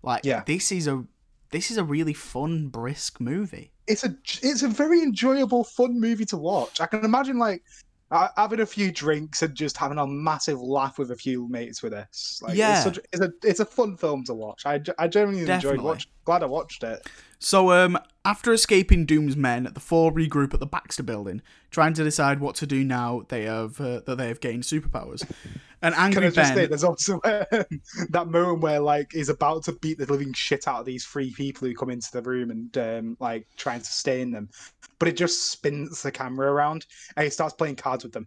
like Yeah. this is a this is a really fun brisk movie. It's a it's a very enjoyable, fun movie to watch. I can imagine like having a few drinks and just having a massive laugh with a few mates with this. Like, Yeah. it's, such, it's a it's a fun film to watch. I, I genuinely enjoyed Definitely. watch. Glad I watched it. So, um, after escaping Doom's men, the four regroup at the Baxter Building, trying to decide what to do now they have uh, that they have gained superpowers. And Can angry I just say, Ben, there's also that moment where like he's about to beat the living shit out of these three people who come into the room and um, like trying to sustain them, but it just spins the camera around and he starts playing cards with them,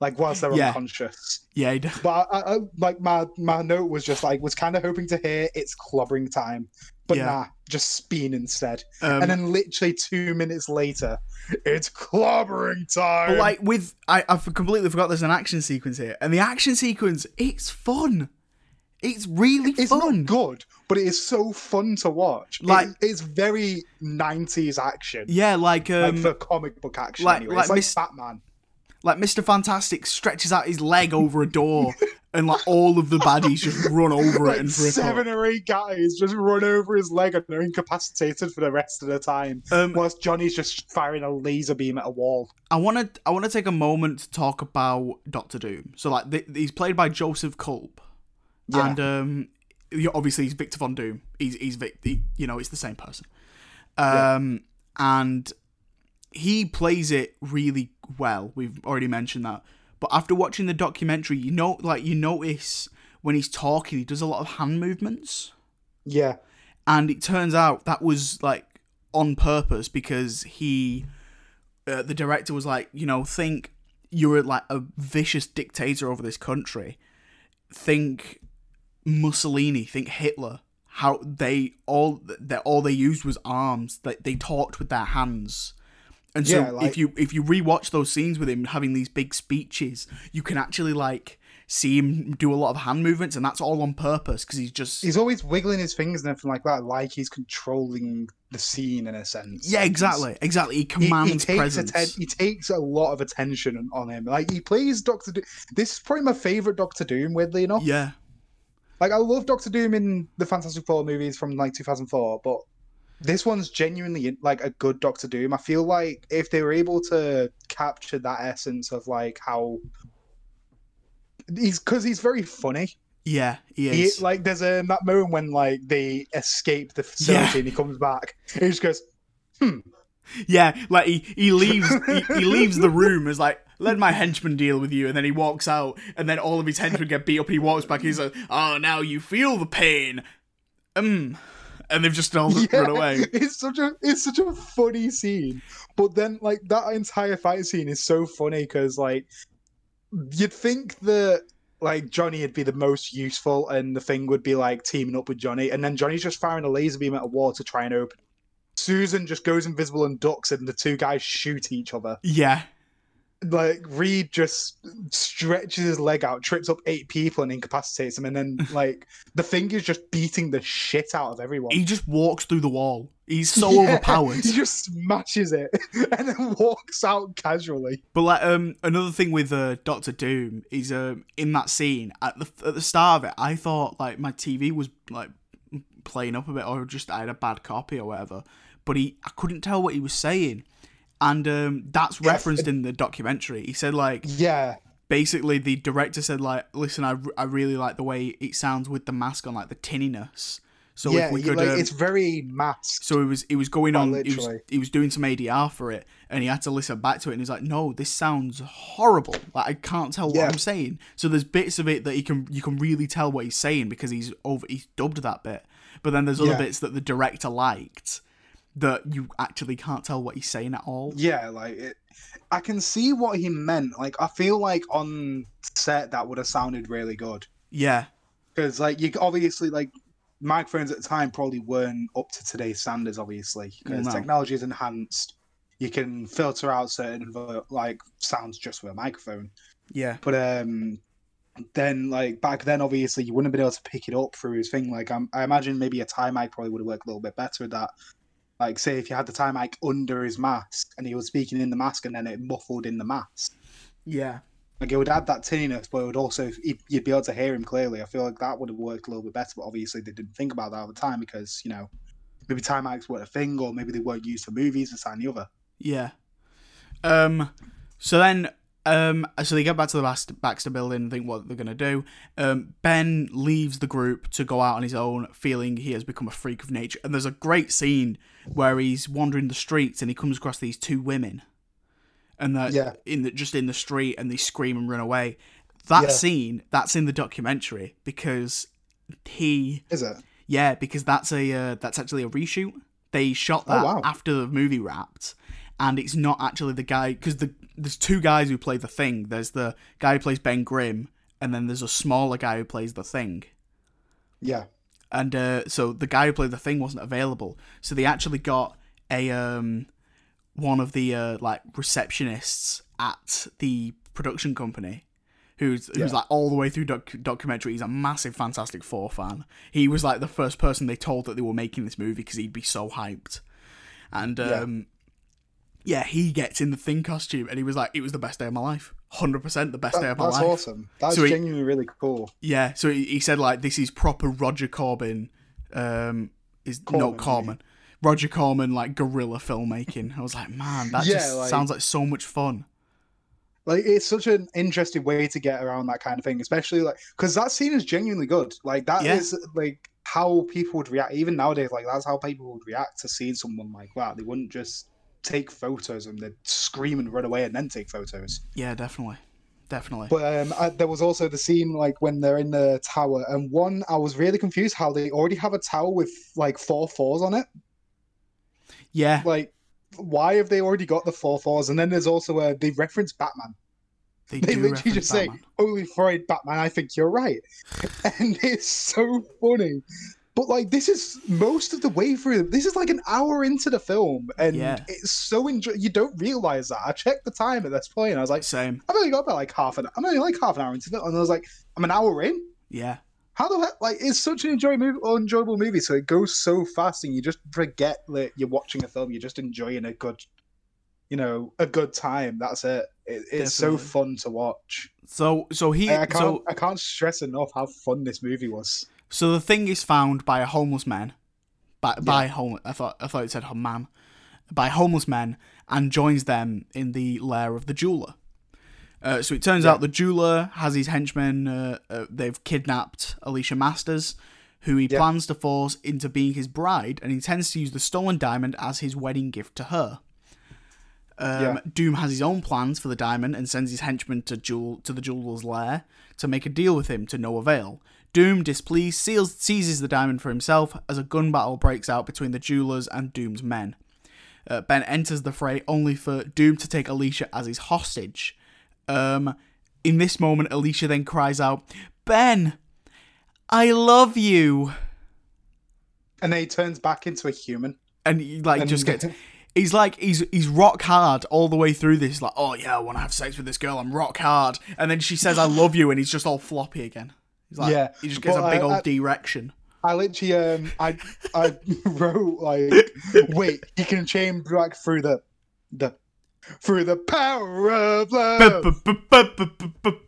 like whilst they're Yeah. unconscious. yeah, But I, I, like my my note was just like was kind of hoping to hear it's clobbering time, but Yeah. nah, just spin instead. um, and then literally two minutes later, it's clobbering time. but like with I, I completely forgot there's an action sequence here, and the action sequence it's fun. It's really it's fun. not good, but it is so fun to watch. Like- Like it's very '90s action, Yeah, like um, like for comic book action. like- anyway. like it's like Miss- Batman. Like Mr. Fantastic stretches out his leg over a door, and like all of the baddies just run over it and rip seven or eight guys just run over his leg and they're incapacitated for the rest of the time, Um, whilst Johnny's just firing a laser beam at a wall. I want to I want to take a moment to talk about Doctor Doom. So like th- he's played by Joseph Culp, Yeah. and um, obviously he's Victor Von Doom. He's he's Vic, he, you know it's the same person, um, and he plays it really well. We've already mentioned that, but after watching the documentary, you know, like you notice when he's talking, he does a lot of hand movements. Yeah, and it turns out that was like on purpose because he uh, the director was like you know think you're like a vicious dictator over this country. Think mussolini think hitler. How they all that all they used was arms. That they talked with their hands and so Yeah, like- if you if you rewatch those scenes with him having these big speeches you can actually like see him do a lot of hand movements and that's all on purpose because he's just he's always wiggling his fingers and everything like that, like he's controlling the scene in a sense. Yeah, Like, exactly, exactly. He He, commands he takes presence. atten- he takes a lot of attention on him. Like he plays Doctor Doom. This is probably my favorite Doctor Doom. Weirdly enough, yeah, like I love Doctor Doom in the Fantastic Four movies from like 2004, but this one's genuinely like a good Doctor Doom. I feel like if they were able to capture that essence of like how he's because he's very funny. yeah, he He, like there's a that moment when like they escape the facility Yeah. and he comes back. He just goes, yeah, like he, he leaves he, he leaves the room as like let my henchman deal with you, and then he walks out, and then all of his henchmen get beat up, and he walks back. He's like, oh, now you feel the pain, um, and they've just all Yeah, run away. It's such a it's such a funny scene. But then like that entire fight scene is so funny because like you'd think that like Johnny would be the most useful and the thing would be like teaming up with Johnny, and then Johnny's just firing a laser beam at a wall to try and open. Susan just goes invisible and ducks, and the two guys shoot each other. Yeah, Like Reed just stretches his leg out, trips up eight people, and incapacitates them, and then like the thing is just beating the shit out of everyone. he just walks through the wall. He's so Yeah, overpowered. He just smashes it and then walks out casually. But like um another thing with uh, Doctor Doom is um in that scene at the at the start of it, I thought like my TV was like playing up a bit or just I had a bad copy or whatever. But he I couldn't tell what he was saying. And um that's referenced in the documentary. He said like Yeah, basically the director said like listen I, I really like the way it sounds with the mask on like the tinniness. So yeah. if we could like, um, it's very masked. so it was it was going on. He was, literally. he was doing some ADR for it, and he had to listen back to it, and he's like, "No, this sounds horrible. Like I can't tell what Yeah. I'm saying." So there's bits of it that he can you can really tell what he's saying because he's over he's dubbed that bit, but then there's other Yeah. bits that the director liked that you actually can't tell what he's saying at all. Yeah, like it, I can see what he meant. Like I feel like on set that would have sounded really good Yeah, because like you obviously like microphones at the time probably weren't up to today's standards. Obviously, because No. technology is enhanced. You can filter out certain like sounds just with a microphone. yeah, But um, then like back then, obviously you wouldn't have been able to pick it up through his thing. Like I'm, I imagine maybe a tie mic probably would have worked a little bit better with that. Like say if you had the tie mic under his mask and he was speaking in the mask and then it muffled in the mask, yeah, like it would add that tinniness, but it would also you'd be able to hear him clearly. I feel like that would have worked a little bit better. But obviously they didn't think about that at the time because you know maybe tie mics weren't a thing or maybe they weren't used for movies that and the other. yeah. Um, so then Um, so they get back to the Baxter, Baxter building and think what they're gonna do. Um, ben leaves the group to go out on his own, feeling he has become a freak of nature. And there's a great scene where he's wandering the streets and he comes across these two women, and they're Yeah. in the, just in the street and they scream and run away. That Yeah. scene, that's in the documentary because he Is it? yeah, because that's a uh, that's actually a reshoot. They shot Oh, that wow. after the movie wrapped, and it's not actually the guy because the there's two guys who play the thing. There's the guy who plays Ben Grimm, and then there's a smaller guy who plays the thing. Yeah. And uh, so the guy who played the thing wasn't available, so they actually got a um one of the uh, like receptionists at the production company. Who's, who's Yeah. like all the way through doc- documentary. He's a massive Fantastic Four fan. He was like the first person they told that they were making this movie because he'd be so hyped. And um, yeah, he gets in the thing costume and he was like, it was the best day of my life. 100% the best day of my that's life. That's awesome. That's So he- genuinely really cool. Yeah, so he, he said like this is proper Roger Corbin. Um, is no Corman, Corman. Roger Corman like guerrilla filmmaking. I was like, man, that Yeah, just like- sounds like so much fun. Like it's such an interesting way to get around that kind of thing, especially like because that scene is genuinely good. Like that is Yeah. like how people would react even nowadays. Like that's how people would react to seeing someone like that. They wouldn't just take photos and they'd scream and run away and then take photos. Yeah, definitely, definitely. But um, I, there was also the scene like when they're in the tower, and one I was really confused how they already have a tower with like four fours on it. yeah, Like, why have they already got the four fours? And then there's also a they reference Batman. they, They do literally just say, Batman. "Holy Freud, Batman! I think you're right," and it's so funny. But like, this is most of the way through. This is like an hour into the film, and Yeah. it's so enjoy. You don't realize that. I checked the time at this point, and I was like, Same. "I've only got about like half an. I'm only like half an hour into it," and I was like, "I'm an hour in." Yeah, How the heck? Like, it's such an enjoyable, enjoyable movie. So it goes so fast, and you just forget that you're watching a film. You're just enjoying a good, you know, a good time. That's it. it it's so fun to watch. so so he I, I can't. so I can't stress enough how fun this movie was. So the thing is found by a homeless man, by by home. I thought I thought it said a man, by homeless men, and joins them in the lair of the jeweler. Uh, so it turns Yeah. out the jeweler has his henchmen. Uh, uh, they've kidnapped Alicia Masters, who he Yeah. plans to force into being his bride, and intends to use the stolen diamond as his wedding gift to her. Um, Yeah. Doom has his own plans for the diamond and sends his henchmen to jewel to the jeweler's lair to make a deal with him to no avail. Doom, displeased, seals, seizes the diamond for himself as a gun battle breaks out between the jewelers and Doom's men. Uh, ben enters the fray only for Doom to take Alicia as his hostage. Um, in this moment, Alicia then cries out, "Ben, I love you," And then he turns back into a human. and he, like just gets. He's like he's he's rock hard all the way through this. Like, oh yeah, I want to have sex with this girl. I'm rock hard, and then she says, "I love you," and he's just all floppy again. He's like, Yeah, he just gets but a big I- old I- direction. I literally, um, I, I wrote like, wait, he can chain back through the, the, through the power of love.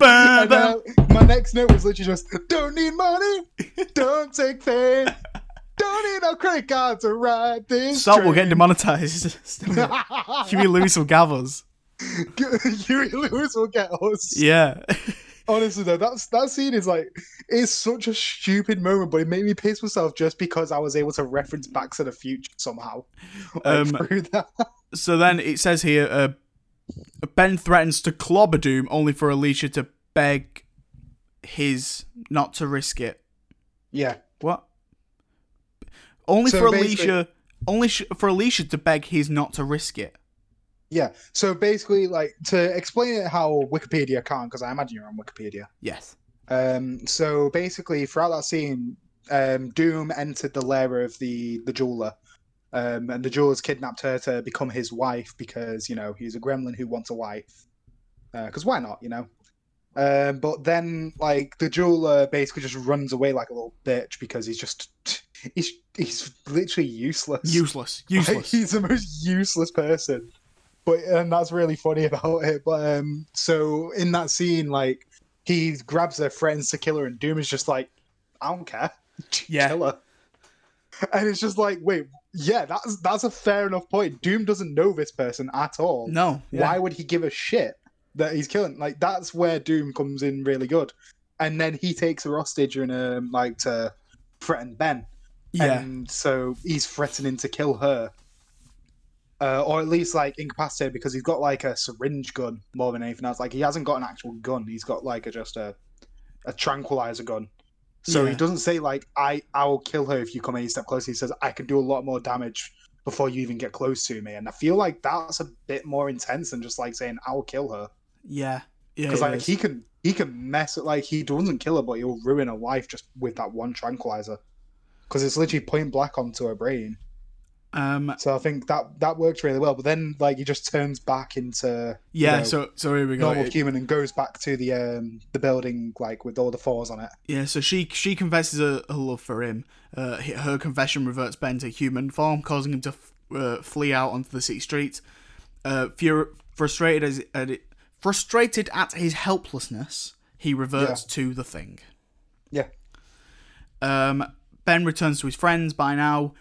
I- my next note was literally just, don't need money, don't take fame, don't need no credit card to ride this. Stop, we're train." getting demonetized. Huey Lewis will gave us. Huey Lewis will get us. Yeah. Honestly, though, that's that scene is like it's such a stupid moment, but it made me piss myself just because I was able to reference Back to the Future somehow Um, through that. So then it says here, uh, Ben threatens to clobber Doom only for Alicia to beg his not to risk it. Yeah, What? Only So for Alicia. Only sh- for Alicia to beg his not to risk it. Yeah. So basically, like to explain it how Wikipedia can't because I imagine you're on Wikipedia. Yes. Um, so basically, throughout that scene, um, Doom entered the lair of the the jeweler, um, and the jeweler's kidnapped her to become his wife because you know he's a gremlin who wants a wife. Because why not, you know? Um, but then, like the jeweler basically just runs away like a little bitch because he's just he's he's literally useless. Useless. Like, Useless. he's the most useless person. But and that's really funny about it. But um so in that scene, like he grabs her, threatens to kill her, and Doom is just like, I don't care. Yeah. Kill her. And it's just like, wait, yeah, that's that's a fair enough point. Doom doesn't know this person at all. no. Yeah. Why would he give a shit? that he's killing. Like that's where Doom comes in really good. And then he takes a hostage and um, like to threaten Ben. Yeah. And so he's threatening to kill her. Uh, or at least like incapacitate because he's got like a syringe gun more than anything else. Like he hasn't got an actual gun. He's got like a, just a a tranquilizer gun. So Yeah. he doesn't say like I I will kill her if you come any step closer. He says I can do a lot more damage before you even get close to me. And I feel like that's a bit more intense than just like saying I will kill her yeah. Yeah. because like is. he can he can mess it like he doesn't kill her but he'll ruin her life just with that one tranquilizer because it's literally point blank onto her brain um. so i think that that works really well but then like he just turns back into you Yeah. know, so so here we go. normal It- human and goes back to the um the building like with all the fours on it Yeah, so she she confesses her, her love for him. Uh, her confession reverts Ben to human form, causing him to f- uh, flee out onto the city streets. Uh, fur- frustrated as at it, frustrated at his helplessness, he reverts to the thing. yeah Um, ben returns to his friends. By now,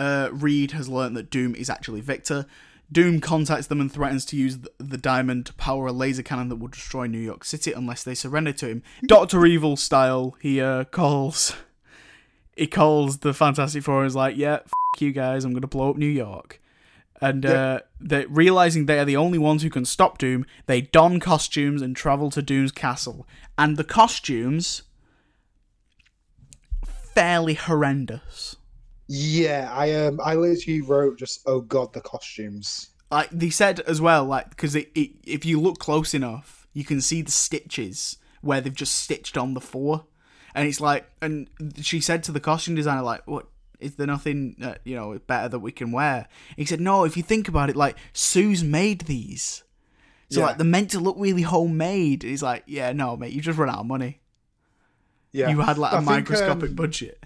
uh, Reed has learned that Doom is actually Victor. Doom contacts them and threatens to use the diamond to power a laser cannon that will destroy New York City unless they surrender to him. Doctor Evil style, he uh, calls. He calls the Fantastic Four and is like, "Yeah, f- you guys, I'm gonna blow up New York." And uh, they realizing they are the only ones who can stop Doom, they don costumes and travel to Doom's castle. And the costumes fairly horrendous. Yeah i um i literally wrote just oh god the costumes Like they said as well, like because it, if you look close enough, you can see the stitches where they've just stitched on the four, and it's like, and she said to the costume designer, like, "What is there nothing uh, you know better that we can wear?" he said, "No, if you think about it, like Sue's made these, so Yeah. like they're meant to look really homemade." He's like, "Yeah, no, mate, you just run out of money. yeah You had like a I think, microscopic um, budget."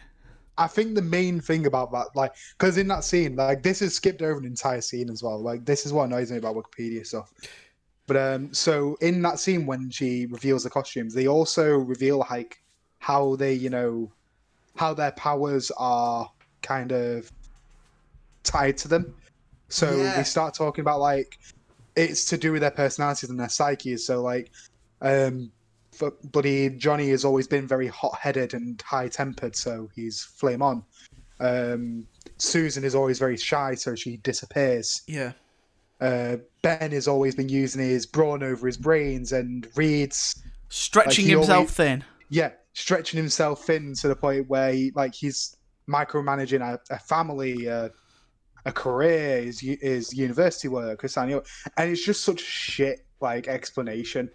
I think the main thing about that, like, because in that scene, like, this is skipped over an entire scene as well. Like, this is what annoys me about Wikipedia stuff. But um, so in that scene when she reveals the costumes, they also reveal like how they, you know, how their powers are kind of tied to them. So Yeah. they start talking about like it's to do with their personalities and their psyches. So like, um, bloody Johnny has always been very hot-headed and high-tempered, so he's flame on. Um, Susan is always very shy, so she disappears. Yeah, Uh, ben has always been using his brawn over his brains, and Reed's stretching he himself always- thin. yeah stretching himself thin to the point where he like he's micromanaging a, a family, uh, a career, his his university work, his and it's just such shit like explanation,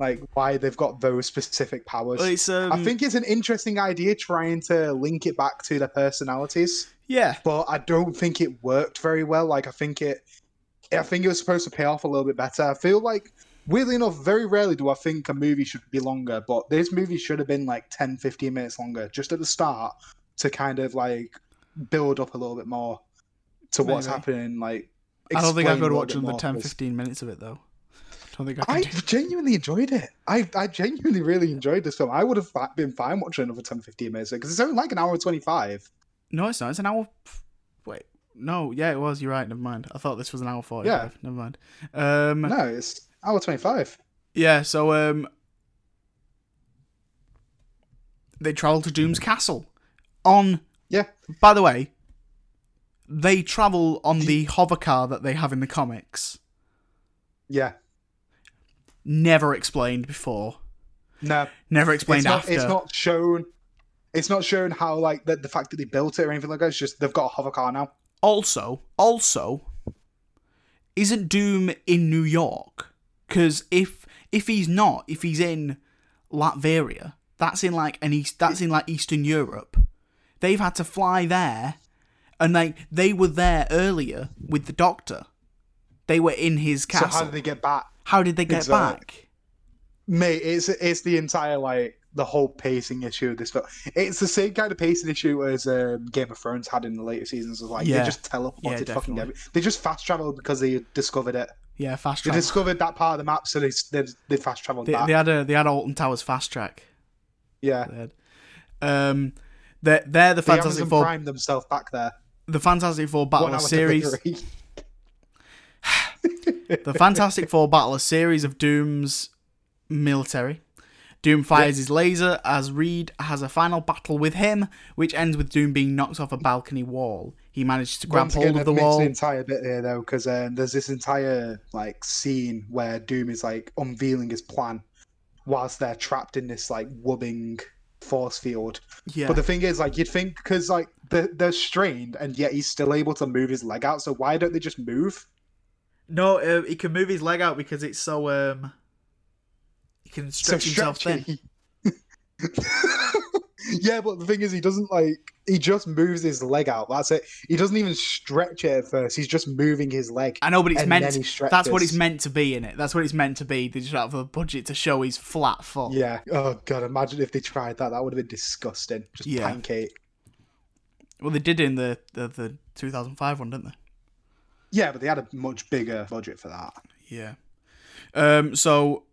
like why they've got those specific powers. Well, um, I think it's an interesting idea trying to link it back to their personalities, yeah, but I don't think it worked very well. Like I think it, I think it was supposed to pay off a little bit better. I feel like, weirdly enough, very rarely do I think a movie should be longer, but this movie should have been like 10, 15 minutes longer just at the start to kind of like build up a little bit more to what's happening. Like, I don't think explain I a could little watch bit another more, 10, 'cause 15 minutes of it though. I don't think I I genuinely enjoyed it. I, I genuinely really enjoyed this film. I would have been fine watching another 10, 15 minutes because it's only like an hour and 25. No, it's not. It's an hour. Wait, no, yeah, it was. You're right. Never mind. I thought this was an hour forty-five. Never mind. Um, No, it's hour 25. yeah. So um, they travel to Doom's castle. On. Yeah. By the way, they travel on the hover car that they have in the comics. Yeah. Never explained before. No, Never explained it's not, after. it's not shown. It's not shown how like the, the fact that they built it or anything like that. It's just they've got a hover car now. also, also, isn't Doom in New York? Because if if he's not, if he's in Latveria, that's in like an east, that's in like Eastern Europe. They've had to fly there, and they they were there earlier with the Doctor. They were in his castle. So how did they get back? How did they get Exact- back? Mate, it's it's the entire like the whole pacing issue of this film. It's the same kind of pacing issue as um, Game of Thrones had in the later seasons. Of like Yeah. they just teleported Yeah, fucking every- They just fast traveled because they discovered it. Yeah, fast They discovered that part of the map, so they they, they fast traveled They, they had a they had Alton Towers fast track. yeah. Um, they're they're the the Fantastic Amazon Four. Prime themselves back there. The Fantastic Four Battle series. The Fantastic Four battle a series of Doom's military. Doom fires his laser as Reed has a final battle with him, which ends with Doom being knocked off a balcony wall. He manages to grab Once hold again, of the wall. the entire bit here though, because um, there's this entire like scene where Doom is like unveiling his plan, whilst they're trapped in this like wubbing force field. Yeah. But the thing is, like, you'd think because like they're, they're strained, and yet he's still able to move his leg out. So why don't they just move? No, uh, he can move his leg out because it's so um. He can stretch himself thin. yeah, but the thing is, he doesn't like. He just moves his leg out. That's it. He doesn't even stretch it at first. He's just moving his leg. I know, but it's meant. then he That's what it's meant to be in it. That's what it's meant to be. They just have a budget to show his flat full. Yeah. Oh god, imagine if they tried that. That would have been disgusting. Just Yeah. pancake. Well, they did in the the, the 2005 one, didn't they? Yeah, but they had a much bigger budget for that. Yeah. Um. So.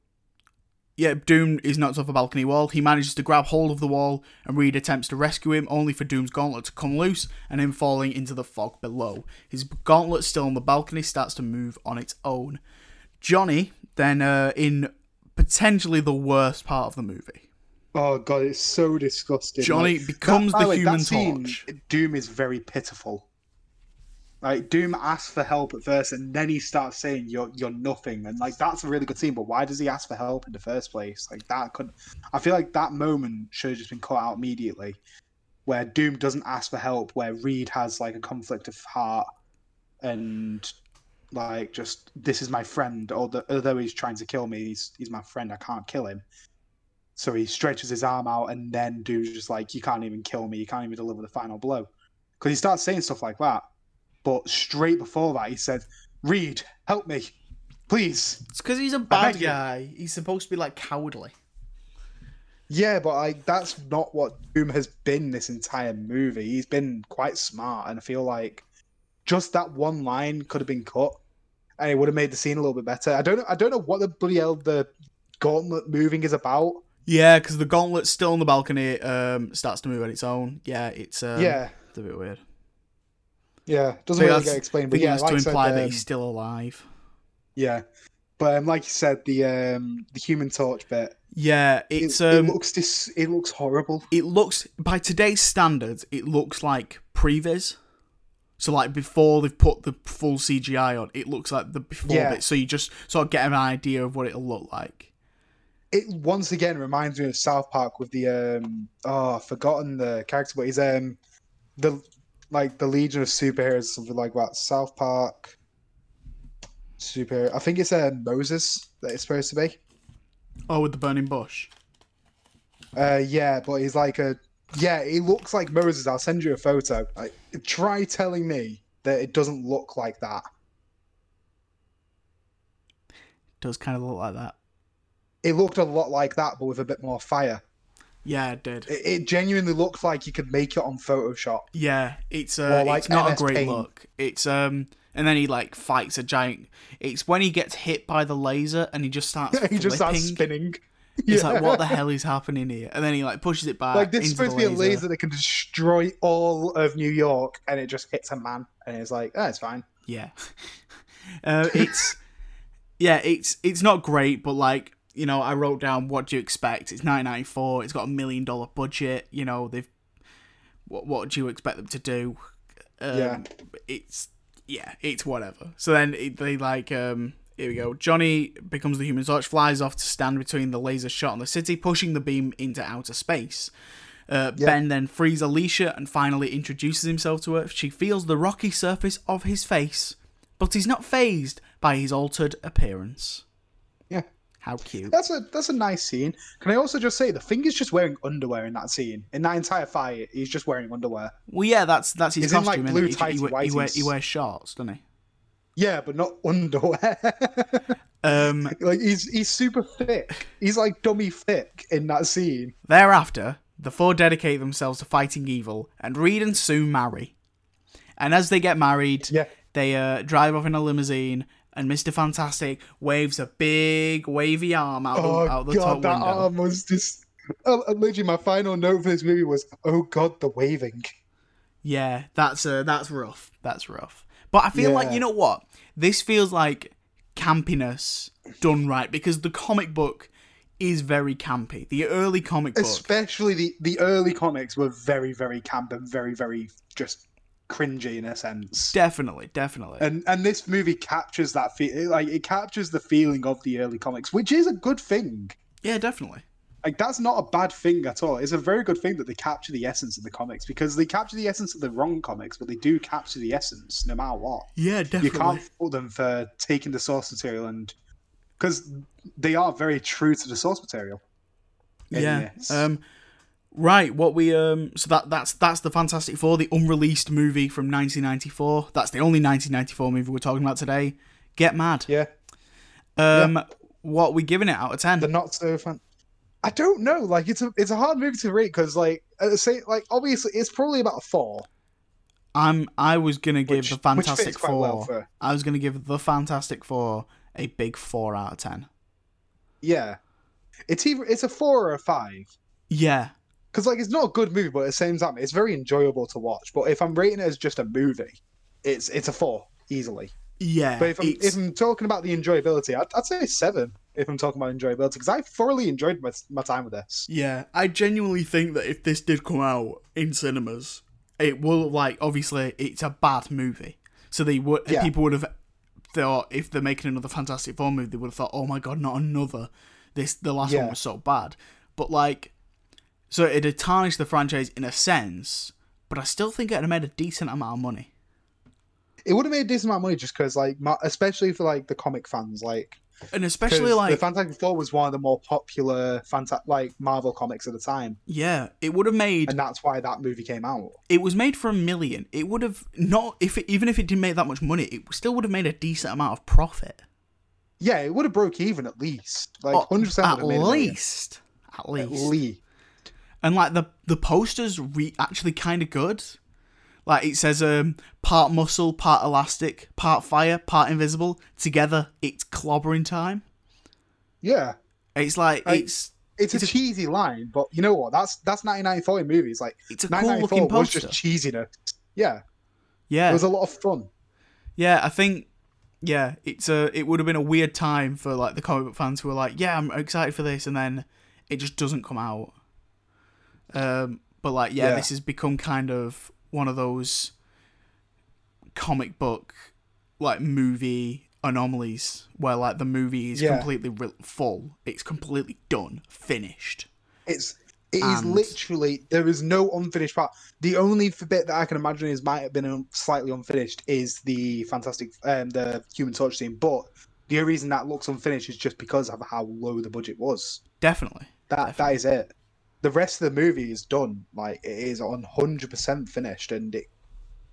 Yeah, Doom is knocked off a balcony wall. He manages to grab hold of the wall, and Reed attempts to rescue him, only for Doom's gauntlet to come loose and him falling into the fog below. His gauntlet, still on the balcony, starts to move on its own. Johnny, then, uh, in potentially the worst part of the movie, Oh god, it's so disgusting. Johnny Like, becomes by the way, Human that scene, Torch. Doom is very pitiful. Like Doom asks for help at first, and then he starts saying you're you're nothing, and like that's a really good scene. But why does he ask for help in the first place? Like that could, I feel like that moment should have just been cut out immediately, where Doom doesn't ask for help, where Reed has like a conflict of heart, and like just this is my friend, although although he's trying to kill me, he's he's my friend. I can't kill him. So he stretches his arm out, and then Doom's just like, "You can't even kill me. You can't even deliver the final blow," because he starts saying stuff like that. But straight before that, he said, "Reed, help me, please." It's because he's a bad beg you. guy. He's supposed to be like cowardly. Yeah, but like that's not what Doom has been this entire movie. He's been quite smart, and I feel like just that one line could have been cut, and it would have made the scene a little bit better. I don't know. I don't know what the bloody hell the gauntlet moving is about. Yeah, because the gauntlet's still on the balcony. Um, starts to move on its own. Yeah, it's um, yeah, it's a bit weird. Yeah, doesn't really get explained. But yeah, like to I said, imply that um, he's still alive. Yeah, but um, like you said, the um, the Human Torch bit, Yeah, it, it's it um, looks dis- it looks horrible. it looks by today's standards, it looks like previs. So like before they've put the full CGI on, it looks like the before Yeah. bit. So you just sort of get an idea of what it'll look like. It once again reminds me of South Park with the um oh I've forgotten the character, but he's um the like the Legion of Superheroes something like that. South Park superhero. I think it's uh, Moses that it's supposed to be. Oh, with the burning bush. Uh, yeah, but he's like a yeah. He looks like Moses. I'll send you a photo. Like, try telling me that it doesn't look like that. Does kind of look like that. It looked a lot like that, but with a bit more fire. Yeah, it did. It, it genuinely looked like you could make it on Photoshop. Yeah, it's uh, like it's not a great Paint. look. It's um, and then he like fights a giant. It's when he gets hit by the laser and he just starts. he just starts spinning. It's Yeah. like what the hell is happening here? And then he like pushes it back. Like this is supposed to be a laser that can destroy all of New York, and it just hits a man, and it's like, oh, it's fine. Yeah. uh, it's yeah, it's it's not great, but like you know, I wrote down what do you expect? It's 1994. It's got a million dollar budget. You know, they've what what do you expect them to do? Um, Yeah. it's yeah, it's whatever. So then it, they like um. Here we go. Johnny becomes the Human Torch, flies off to stand between the laser shot and the city, pushing the beam into outer space. Uh, Yeah. Ben then frees Alicia and finally introduces himself to her. She feels the rocky surface of his face, but he's not phased by his altered appearance. Yeah. How cute. That's a that's a nice scene. Can I also just say the thing is just wearing underwear in that scene. In that entire fight, he's just wearing underwear. Well, yeah, that's that's his He's in, like, costume. blue innit? He- he, he, wear- he wears shorts, doesn't he? Yeah, but not underwear. Um, like he's he's super thick. He's like dummy thick in that scene. Thereafter, the four dedicate themselves to fighting evil, and Reed and Sue marry. And as they get married, Yeah. they uh, drive off in a limousine, and Mr. Fantastic waves a big wavy arm out, Oh the, out the god, top that window. arm was just. Uh, literally, my final note for this movie was, "Oh god, the waving." Yeah, that's uh, that's rough. That's rough. But I feel like you know what? This feels like campiness done right because the comic book is very campy. The early comic book, Especially the the early comics were very very camp and very very just cringy in a sense. definitely, definitely. And and this movie captures that feel like it captures the feeling of the early comics, which is a good thing. yeah, definitely. Like that's not a bad thing at all. It's a very good thing that they capture the essence of the comics because they capture the essence of the wrong comics, but they do capture the essence no matter what. Yeah, definitely. You can't fault them for taking the source material and because they are very true to the source material. yeah. Um right, what we um so that that's that's the Fantastic Four, the unreleased movie from 1994. That's the only 1994 movie we're talking about today. Get mad. yeah, Um what we giving it out of 10? the not so fun. I don't know. Like it's a it's a hard movie to rate because like at the same like obviously it's probably about a four. I'm I was going to give Which- the Fantastic Four. well for- I was going to give the Fantastic Four a big 4 out of 10. Yeah, it's either it's a four or a five. Yeah. Because like it's not a good movie, but at the same time, it's very enjoyable to watch. But if I'm rating it as just a movie, it's it's a four easily. Yeah. But if I'm it's- if I'm talking about the enjoyability, I'd, I'd say seven. If I'm talking about enjoyability, because I thoroughly enjoyed my, my time with this. Yeah, I genuinely think that if this did come out in cinemas, it will like obviously it's a bad movie. So they would Yeah. people would have thought if they're making another Fantastic Four movie, they would have thought, oh my god, not another. This the last Yeah. one was so bad. But like, so it had tarnished the franchise in a sense, but I still think it would have made a decent amount of money. It would have made a decent amount of money just because, like, especially for like the comic fans, like, and especially like the Fantastic Four was one of the more popular Fanta- like Marvel comics at the time, yeah, it would have made and that's why that movie came out. it was made for a million. It would have not if it, even if it didn't make that much money, it still would have made a decent amount of profit. Yeah, it would have broke even at least, like Oh, hundred percent. at least, at at least, least. And like the the posters re- actually kind of good. Like it says, um, part muscle, part elastic, part fire, part invisible. Together, it's clobbering time. Yeah, It's like it's it's, It's a, a- cheesy line, but you know what? That's that's 1994 in movies. Like it's a cool 1994 looking was poster. just cheesiness. Yeah, yeah. it was a lot of fun. yeah. I think yeah, it's a it would have been a weird time for like the comic book fans who were like, yeah, I'm excited for this, and then it just doesn't come out. Um, but like yeah, Yeah. this has become kind of one of those comic book like movie anomalies where like the movie is Yeah. completely re- full, it's completely done, finished. It's it is And- literally there is no unfinished part. The only bit that I can imagine is might have been slightly unfinished is the fantastic um the Human Torch scene, but the only reason that looks unfinished is just because of how low the budget was. Definitely. That that is it. The rest of the movie is done. Like it is on hundred percent finished, and it.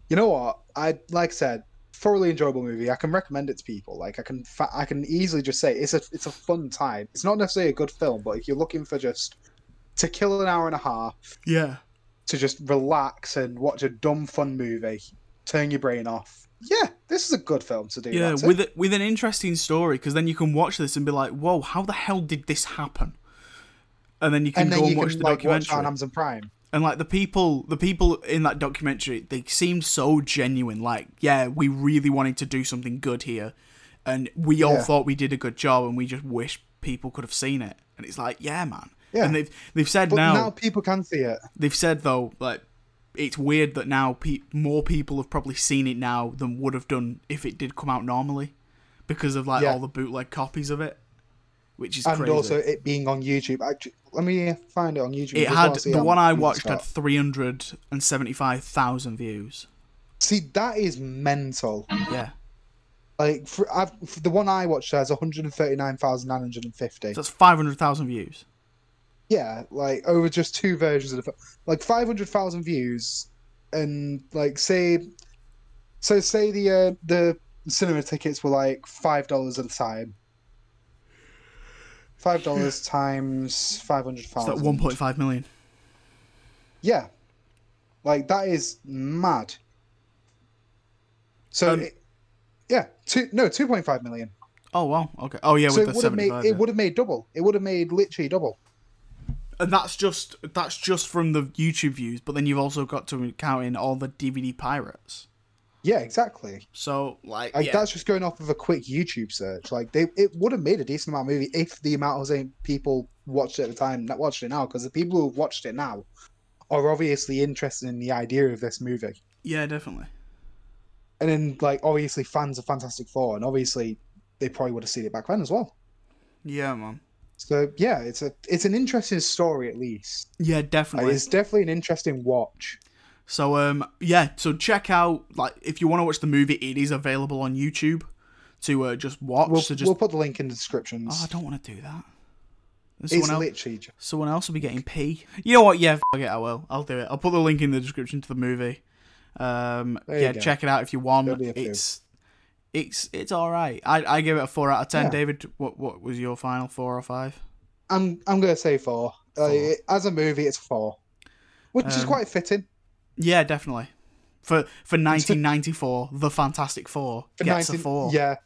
You know what? I like I said, thoroughly enjoyable movie. I can recommend it to people. Like I can, fa- I can easily just say it's a it's a fun time. It's not necessarily a good film, but if you're looking for just to kill an hour and a half, Yeah. to just relax and watch a dumb fun movie, turn your brain off. Yeah, this is a good film to do. Yeah, with a, with an interesting story because then you can watch this and be like, "Whoa, how the hell did this happen?" And then you can then go you and watch can the like watch documentary. it on Amazon Prime. and like the people, the people in that documentary, they seemed so genuine. Like, yeah, we really wanted to do something good here, and we all thought we did a good job, and we just wish people could have seen it. And it's like, yeah, man. Yeah. And they've they've said But now, now people can see it. they've said though, like it's weird that now pe- more people have probably seen it now than would have done if it did come out normally, because of like Yeah. all the bootleg copies of it, which is and crazy. also it being on YouTube. Actually, let me find it on YouTube. it had the one I watched had three hundred and seventy five thousand views. See, that is mental. Yeah, Like for, I've, for the one I watched has one hundred thirty nine thousand nine hundred and fifty. so that's five hundred thousand views. Yeah, like over just two versions of the film. Like five hundred thousand views, and like say, so say the uh, the cinema tickets were like five dollars at a time. Five dollars times five hundred It's thousand. like one point five million. Yeah. Like that is mad. So Um, it, yeah, two no, two point five million. Oh wow, okay. Oh yeah, so with it the would have made it would have made double. It would have made literally double. And that's just that's just from the YouTube views, but then you've also got to count in all the DVD pirates. Yeah, exactly. So like, Like yeah, that's just going off of a quick YouTube search. Like they, it would have made a decent amount of movie if the amount of people watched it at the time that watched it now. Because the people who've watched it now are obviously interested in the idea of this movie, yeah, definitely. and then like obviously fans of Fantastic Four, and obviously they probably would have seen it back then as well. Yeah, man. So yeah, it's a it's an interesting story at least. Yeah, Like, definitely. it's definitely an interesting watch. So um yeah, so check out like if you want to watch the movie, it is available on YouTube to uh, just watch. We'll, so just we'll put the link in the descriptions. oh, I don't want to do that. There's it's Someone else, literally just, someone else will be getting P. You know what? Yeah, fuck it, I will. I'll do it. I'll put the link in the description to the movie. Um, yeah, go. check it out if you want. There'll be a few. It's it's it's all right. I I give it a four out of ten. Yeah. David, what what was your final four or five? I'm I'm gonna say four. Four. it- as a movie, it's four, which is Um, quite fitting. Yeah, definitely. For for 1994, the Fantastic Four For gets 19 a four. Yeah.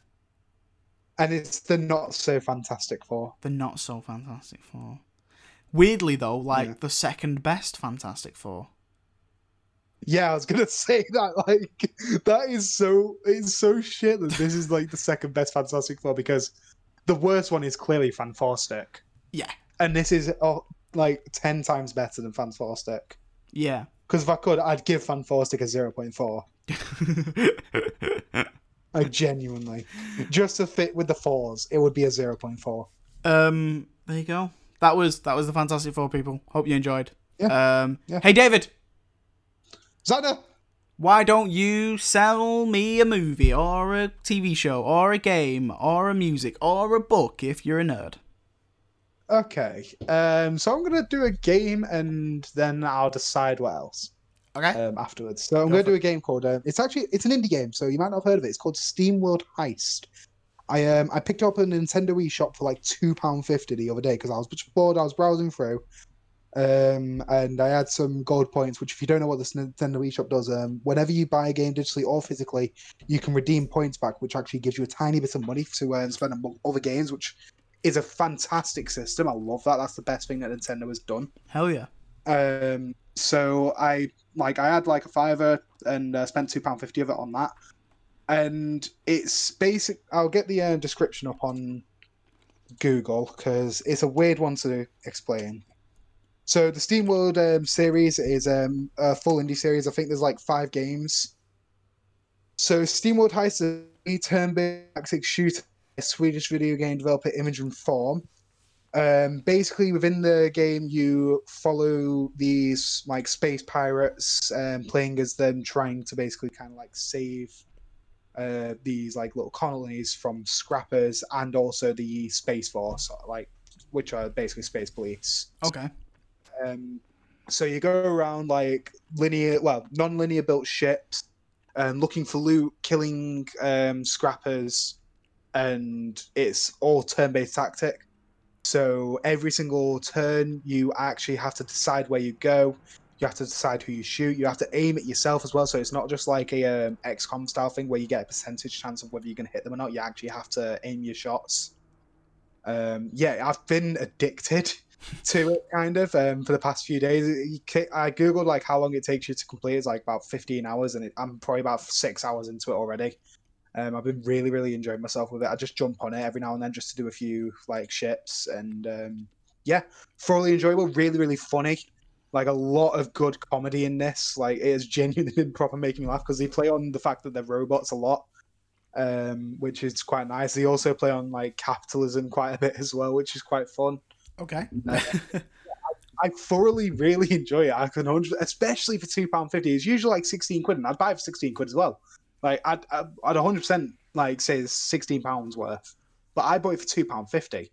And it's the not so fantastic four. The not so Fantastic Four. Weirdly though, like Yeah. the second best Fantastic Four. Yeah, I was gonna say that. Like that is so it's so shit that this is like the second best Fantastic Four because the worst one is clearly Fantastic, Yeah. and this is oh, like ten times better than Fantastic. Yeah. Because if I could, I'd give Fantastic a zero point four. Like genuinely, just to fit with the fours, it would be a zero point four. um there you go. That was that was the Fantastic Four people. Hope you enjoyed. Yeah. Um Yeah. Hey David, Zana, why don't you sell me a movie or a TV show or a game or a music or a book if you're a nerd? Okay. Um, so I'm gonna do a game and then I'll decide what else Okay. um, afterwards. So I'm Go gonna do a game called. Um, it's actually it's an indie game, so you might not have heard of it. It's called Steam World Heist. I um I picked up a Nintendo Wii shop for like two pound fifty the other day because I was bored. I was browsing through, um, and I had some gold points. Which, if you don't know what this Nintendo Wii shop does, um, whenever you buy a game digitally or physically, you can redeem points back, which actually gives you a tiny bit of money to uh, spend on other games, which is a fantastic system. I love that. That's the best thing that Nintendo has done. Hell yeah. Um, so I like I had like a fiver and uh, spent two pound fifty of it on that, and it's basic. I'll get the uh, description up on Google because it's a weird one to explain. So the Steam World um, series is um, a full indie series. I think there's like five games. So Steam World Heist is a turn-based shooter, Swedish video game developer Image & Form. Um, basically, within the game, you follow these like space pirates, um, playing as them, trying to basically kind of like save uh, these like little colonies from scrappers, and also the space force, like which are basically space police. Okay. Um, so you go around like linear, well, non-linear built ships, um, looking for loot, killing um, scrappers, and it's all turn-based tactic. So every single turn, you actually have to decide where you go. You have to decide who you shoot. You have to aim it yourself as well. So it's not just like a um, XCOM style thing where you get a percentage chance of whether you're going to hit them or not. You actually have to aim your shots. Um, yeah, I've been addicted to it kind of um, for the past few days. I googled like how long it takes you to complete. It's like about 15 hours, and it, I'm probably about six hours into it already. Um, I've been really, really enjoying myself with it. I just jump on it every now and then just to do a few like ships, and um, yeah, thoroughly enjoyable. Really, really funny. Like a lot of good comedy in this. Like it has genuinely been proper making me laugh because they play on the fact that they're robots a lot, um, which is quite nice. They also play on like capitalism quite a bit as well, which is quite fun. Okay. I thoroughly really enjoy it. I can 100, especially for two pound fifty. It's usually like sixteen quid, and I'd buy it for sixteen quid as well. Like I'd I'd I'd hundred percent like say it's sixteen pounds worth, but I bought it for two pound fifty,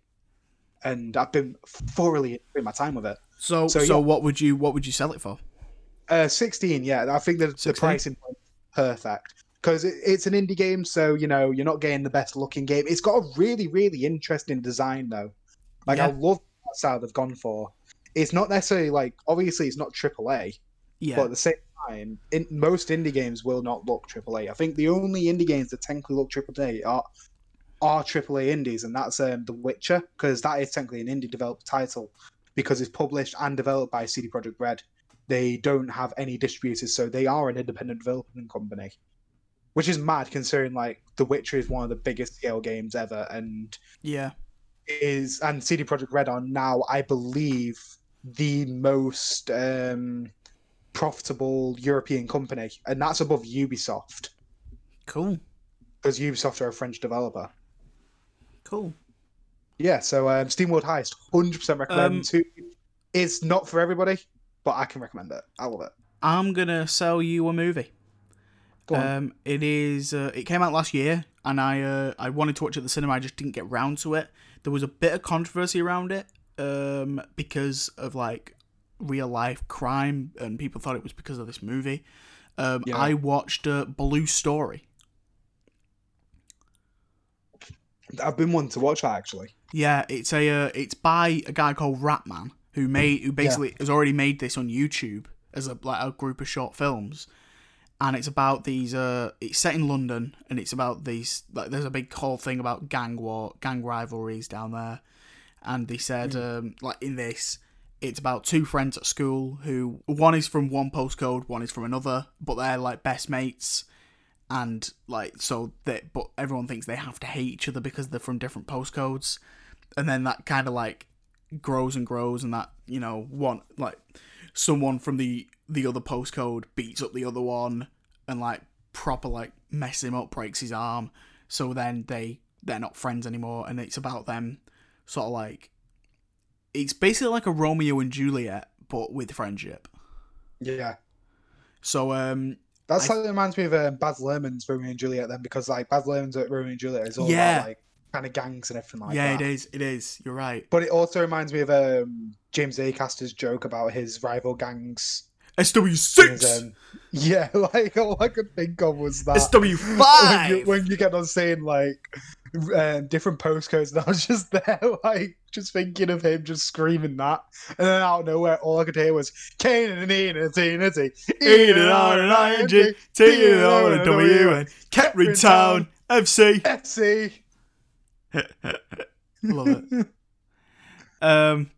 and I've been thoroughly enjoying my time with it. so so, So, yeah. what would you what would you sell it for? Uh, sixteen, yeah. I think the, the pricing perfect because it, it's an indie game, so you know you're not getting the best looking game. It's got a really really interesting design though. Like I love that style they've gone for. It's not necessarily like obviously it's not AAA, Yeah. but at the same time, in, most indie games will not look AAA. I think the only indie games that technically look AAA are are AAA indies, and that's um, The Witcher because that is technically an indie developed title because it's published and developed by CD Projekt Red. They don't have any distributors, so they are an independent development company. which is mad considering like The Witcher is one of the biggest scale games ever, and Yeah. is and CD Projekt Red are now, I believe, the most um, profitable European company, and that's above Ubisoft Cool. because Ubisoft are a French developer. Cool. Yeah, so um, SteamWorld Heist, hundred percent recommend. Um, to, it's not for everybody, but I can recommend it. I love it. I'm gonna sell you a movie. Um, it is. Uh, it came out last year, and I uh, I wanted to watch it at the cinema. I just didn't get round to it. There was a bit of controversy around it um, because of like real life crime, and people thought it was because of this movie. Um, Yeah. I watched uh, Blue Story. I've been wanting to watch that actually. Yeah, it's a uh, it's by a guy called Rapman who made who basically has already made this on YouTube as a like a group of short films, and it's about these. Uh, it's set in London, and it's about these. Like, there's a big whole thing about gang war, gang rivalries down there, and they said um, like in this. It's about two friends at school who one is from one postcode, one is from another, but they're like best mates. And like so that but everyone thinks they have to hate each other because they're from different postcodes. And then that kind of like grows and grows and that you know one like someone from the the other postcode beats up the other one and like proper like mess him up breaks his arm. So then they they're not friends anymore and it's about them sort of like it's basically like a romeo and juliet but with friendship Yeah, so um that I- slightly reminds me of um, Baz Luhrmann's Romeo and Juliet then, because like Baz Luhrmann's Romeo and Juliet is all Yeah. about like kind of gangs and everything like yeah that. it is it is you're right But it also reminds me of um, James Acaster's joke about his rival gangs. SW6 His, um, yeah, like all I could think of was that. SW5 when you, when you get on saying like um, different postcodes, and I was just there, like just thinking of him just screaming that, and then out of nowhere, all I could hear was Kane and E and a T and a T, E and an R and I and G, T and R and W and Kettering Town FC. FC. Love it. Um,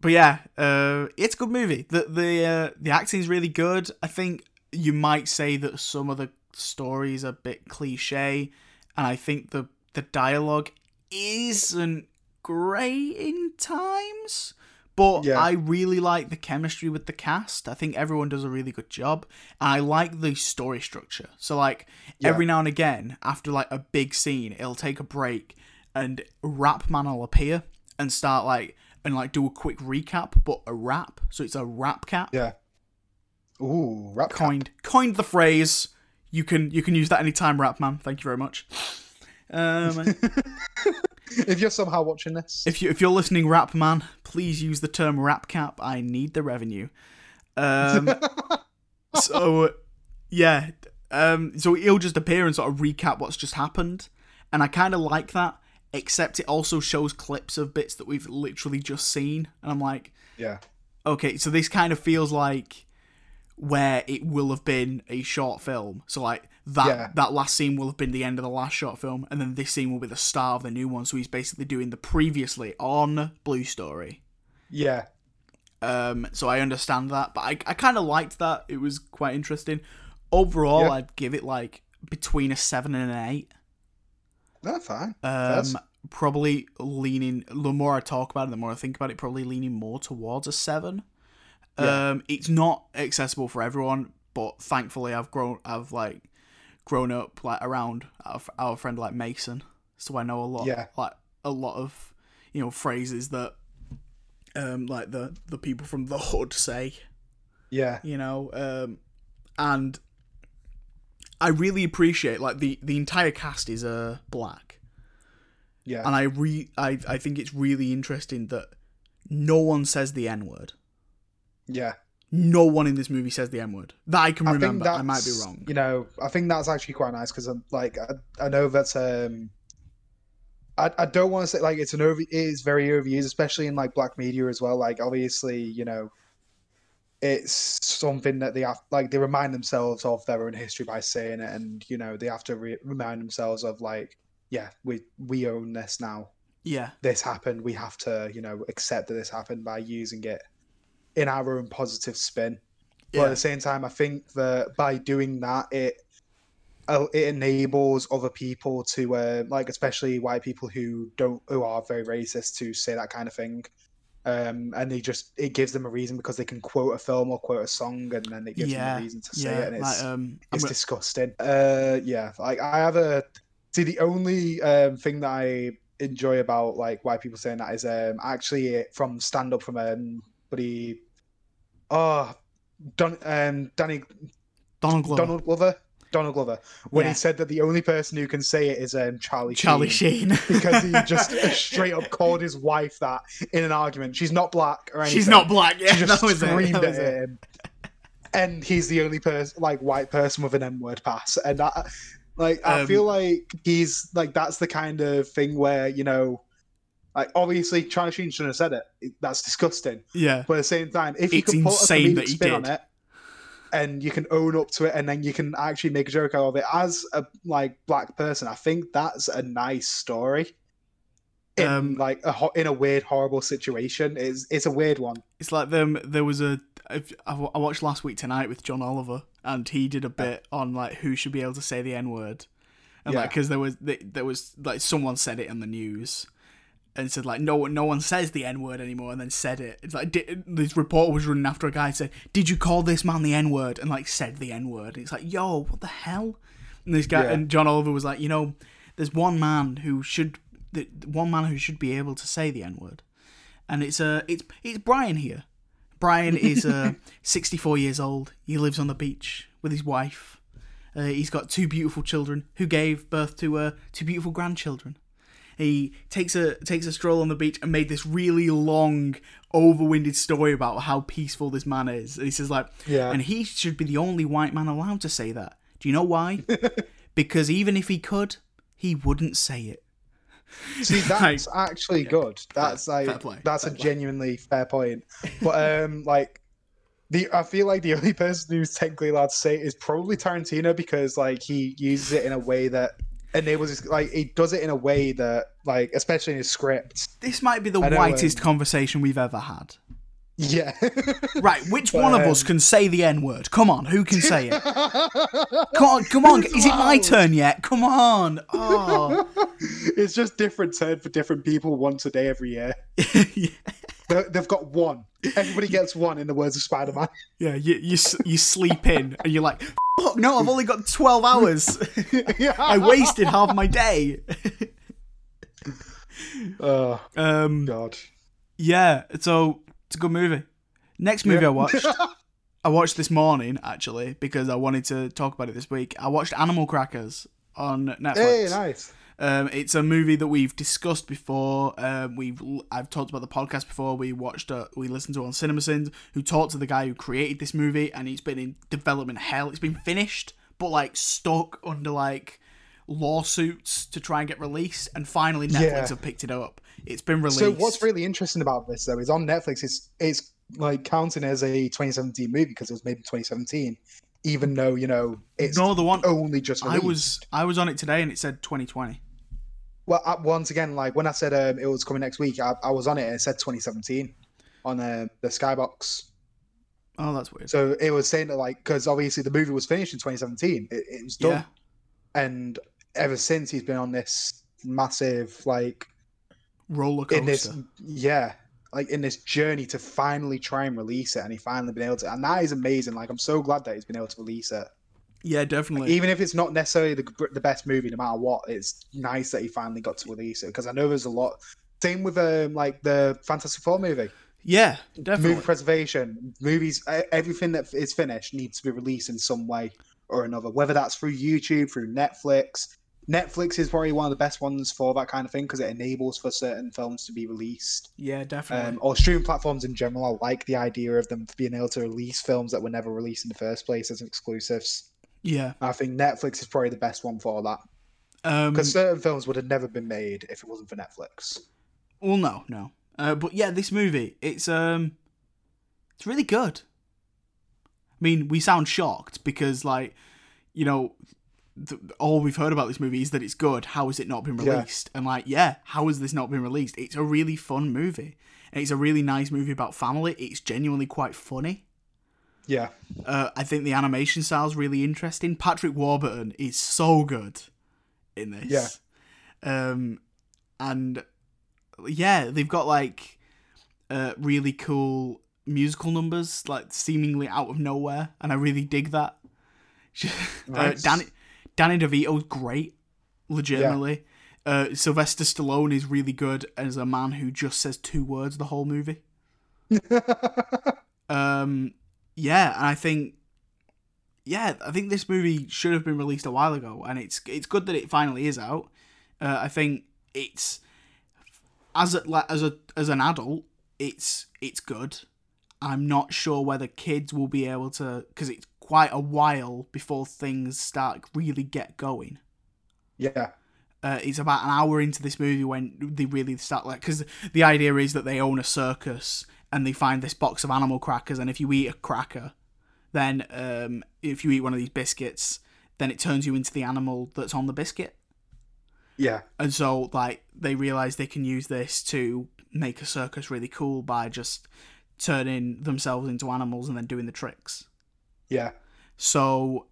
but yeah, uh, it's a good movie. The the uh, the acting's really good. I think you might say that some of the stories are a bit cliche, and I think the the dialogue isn't great in times. But Yeah. I really like the chemistry with the cast. I think everyone does a really good job. And I like the story structure. So like Yeah. every now and again, after like a big scene, it'll take a break and Rapman will appear and start like and like do a quick recap, but a rap. So it's a rap cap. Yeah. Ooh, rap cap. Coined coined the phrase. You can you can use that anytime, Rapman. Thank you very much. Um, If you're somehow watching this, if you if you're listening, Rapman, please use the term rap cap. I need the revenue. Um, so yeah, um, so he'll just appear and sort of recap what's just happened, and I kind of like that. Except it also shows clips of bits that we've literally just seen, and I'm like, yeah, okay, so this kind of feels like where it will have been a short film. So like that Yeah. that last scene will have been the end of the last short film, and then this scene will be the start of the new one. So he's basically doing the previously on Blue Story. yeah, Um, so I understand that, but I, I kind of liked that. It was quite interesting. Overall, Yeah. I'd give it like between a seven and an eight. That's fine. Um, Yes. probably leaning. The more I talk about it, the more I think about it. Probably leaning more towards a seven. Yeah. Um, it's not accessible for everyone, but thankfully, I've grown. I've like grown up like around our, our friend like Mason, so I know a lot. Yeah. Like a lot of you know phrases that um like the the people from the hood say Yeah, you know um and i really appreciate like the the entire cast is uh black yeah, and i re i i think it's really interesting that no one says the n word yeah. No one in this movie says the n word that i can I remember i might be wrong You know, I think that's actually quite nice because I'm like, I, I know that's um, I, I don't want to say like it's an over, it is very overused, especially in like black media as well. Like obviously, you know, it's something that they have like they remind themselves of their own history by saying it, and you know they have to re- remind themselves of like, yeah, we we own this now. yeah This happened. We have to, you know, accept that this happened by using it in our own positive spin. But at the same time, I think that by doing that, it uh, it enables other people to uh, like especially white people who don't who are very racist to say that kind of thing um and they just it gives them a reason because they can quote a film or quote a song and then it gives them a reason to say yeah. it and it's like, um, it's gonna- disgusting uh yeah like i have a see the only um thing that i enjoy about like white people saying that is um actually from stand up from um buddy oh Don, um danny Donald Glover, Donald Glover. Donald Glover. When Yeah. he said that the only person who can say it is um, Charlie Charlie Sheen. Sheen. because he just straight up called his wife that in an argument. She's not black or anything. She's not black. Yeah, She just that was it. screamed That at it. him. And he's the only person, like white person with an M word pass. And I, like, I Um, feel like he's like that's the kind of thing where you know, like obviously Charlie Sheen shouldn't have said it. It- That's disgusting. Yeah, But at the same time, if you It's can put a comedic that he spin on it, and you can own up to it, and then you can actually make a joke out of it as a like black person, I think that's a nice story. In Um, like a ho- in a weird, horrible situation, it's it's a weird one. it's like them. There was a I wa- I watched last week tonight with John Oliver, and he did a bit on like who should be able to say the N word, and like because there was there was like someone said it in the news. And said like no one, no one says the N word anymore, and then said it. It's like di- this reporter was running after a guy and said, "Did you call this man the N word?" And like said the N word. It's like, yo, what the hell? And this guy Yeah. and John Oliver was like, you know, there's one man who should, the one man who should be able to say the N word, and it's uh, it's it's Brian here. Brian is uh, 64 years old. He lives on the beach with his wife. Uh, he's got two beautiful children who gave birth to uh, two beautiful grandchildren. He takes a takes a stroll on the beach and made this really long, overwinded story about how peaceful this man is. And he says like, Yeah. and he should be the only white man allowed to say that. Do you know why? because even if he could, he wouldn't say it. See, that's actually good. That's fair like play, that's fair a play. genuinely fair point. But um, like the I feel like the only person who's technically allowed to say it is probably Tarantino because like he uses it in a way that enables his, like he does it in a way that like especially in his script. This might be the I whitest conversation we've ever had. Yeah. Right, which one of us um, can say the N word? Come on, who can say it? Come on, come on. Is it my turn yet? Come on. Oh. it's just different turn for different people once a day every year. yeah, They've got one. Everybody gets one in the words of Spider-Man. yeah you, you, you sleep in and you're like, fuck, no, I've only got 12 hours. I wasted half my day. Oh um, God. yeah, so it's a good movie. Next movie Yeah. I watched, I watched this morning actually because I wanted to talk about it this week. I watched Animal Crackers on Netflix. Hey, nice. Um, it's a movie that we've discussed before. Um, we've I've talked about the podcast before. We watched, uh, we listened to on CinemaSins, who talked to the guy who created this movie, and it's been in development hell. It's been finished, but like stuck under like lawsuits to try and get released, and finally Netflix Yeah. have picked it up. It's been released. So what's really interesting about this though is on Netflix it's it's like counting as a 2017 movie because it was made in 2017, even though you know it's no the one only just I was I was on it today and it said 2020. Well uh, once again like when I said um, it was coming next week I, I was on it and it said 2017 on uh, the Skybox. Oh, that's weird. So it was saying that like because obviously the movie was finished in 2017, it, it was done, yeah, and ever since he's been on this massive like roller in this coaster. yeah like in this journey to finally try and release it and he finally been able to and that is amazing like i'm so glad that he's been able to release it Yeah, definitely. even if it's not necessarily the, the best movie no matter what it's nice that he finally got to release it because i know there's a lot same with um like the fantastic four movie yeah, definitely. movie preservation movies everything that is finished needs to be released in some way or another whether that's through youtube through netflix netflix is probably one of the best ones for that kind of thing because it enables for certain films to be released yeah, definitely. um, or streaming platforms in general. I like the idea of them being able to release films that were never released in the first place as exclusives. Yeah. I think Netflix is probably the best one for that Um, because certain films would have never been made if it wasn't for Netflix. Well, no, no. Uh, but yeah, this movie, it's um, it's really good. I mean, we sound shocked because, like, you know, th- all we've heard about this movie is that it's good. How has it not been Yeah. released? And like, yeah, how has this not been released? It's a really fun movie, and it's a really nice movie about family. It's genuinely quite funny. Yeah. Uh, I think the animation style is really interesting. Patrick Warburton is so good in this. Yeah. Um, and yeah, they've got like uh, really cool musical numbers, like seemingly out of nowhere, and I really dig that. Nice. uh, Danny Danny DeVito's great, legitimately. Uh, Sylvester Stallone is really good as a man who just says two words the whole movie. um, yeah, and I think, yeah, I think this movie should have been released a while ago, and it's it's good that it finally is out. Uh, I think it's as a like, as a as an adult, it's it's good. I'm not sure whether kids will be able to because it's quite a while before things start really get going. yeah. Uh, it's about an hour into this movie when they really start like because the idea is that they own a circus and they find this box of animal crackers and if you eat a cracker then um, if you eat one of these biscuits then it turns you into the animal that's on the biscuit Yeah. and so like they realize they can use this to make a circus really cool by just turning themselves into animals and then doing the tricks Yeah. so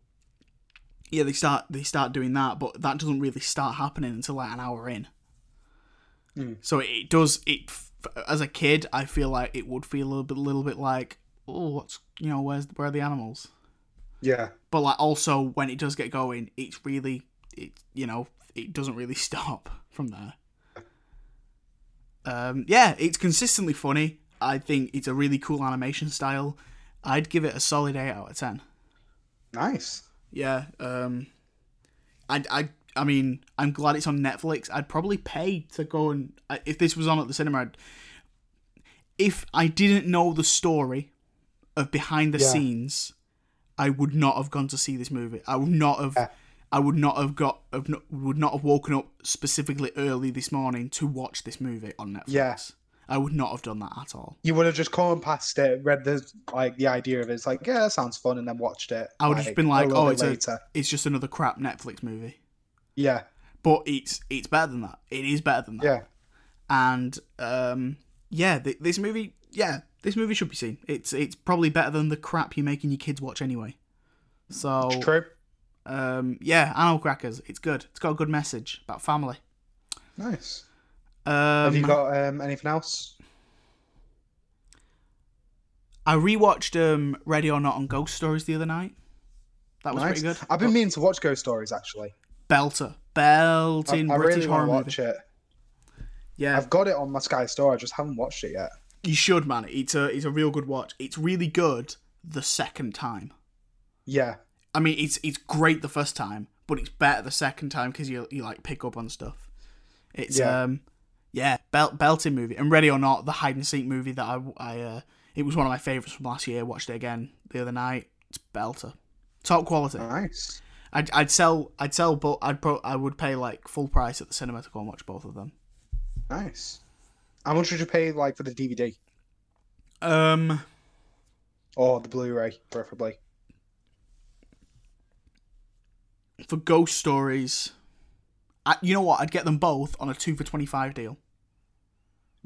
yeah, they start they start doing that, but that doesn't really start happening until like an hour in. Mm. So it does it as a kid. I feel like it would feel a little bit, little bit like oh, what's you know where's where are the animals? Yeah. But like also when it does get going, it's really it you know it doesn't really stop from there. Um, yeah, it's consistently funny. I think it's a really cool animation style. I'd give it a solid eight out of ten. Nice. Yeah. Um, I, I, I mean, I'm glad it's on Netflix. I'd probably pay to go and uh, if this was on at the cinema. I'd, if I didn't know the story of behind the Yeah. scenes, I would not have gone to see this movie. I would not have. Yeah. I would not have got. Have not, would not have woken up specifically early this morning to watch this movie on Netflix. Yeah. I would not have done that at all. You would have just gone past it, read the like the idea of it. It's like, yeah, that sounds fun, and then watched it. I would have just been like, "Oh, it's a, it's just another crap Netflix movie." Yeah. But it's it's better than that. It is better than that. Yeah. and um, yeah, th- this movie, yeah, this movie should be seen. It's it's probably better than the crap you're making your kids watch anyway. So True. um, yeah, Animal Crackers, it's good. It's got a good message about family. Nice. Um, Have you got um, anything else? I rewatched um, Ready or Not on Ghost Stories the other night. That was nice. pretty good. I've been meaning to watch Ghost Stories actually. Belter, I, belting I British really horror movie. watch it. Yeah, I've got it on my Sky Store. I just haven't watched it yet. you should, man. It's a it's a real good watch. It's really good the second time. Yeah. I mean, it's it's great the first time, but it's better the second time because you you like pick up on stuff. It's Yeah. um, yeah, belt belting movie. And Ready or Not, the hide and seek movie that I I uh, it was one of my favorites from last year. Watched it again the other night. It's belter, top quality. Nice. I'd, I'd sell I'd sell but I'd pro, I would pay like full price at the cinema to go and watch both of them. Nice. How much would you pay like for the DVD Um, or the Blu-ray, preferably? for ghost stories, I, you know what? I'd get them both on a two for twenty five deal.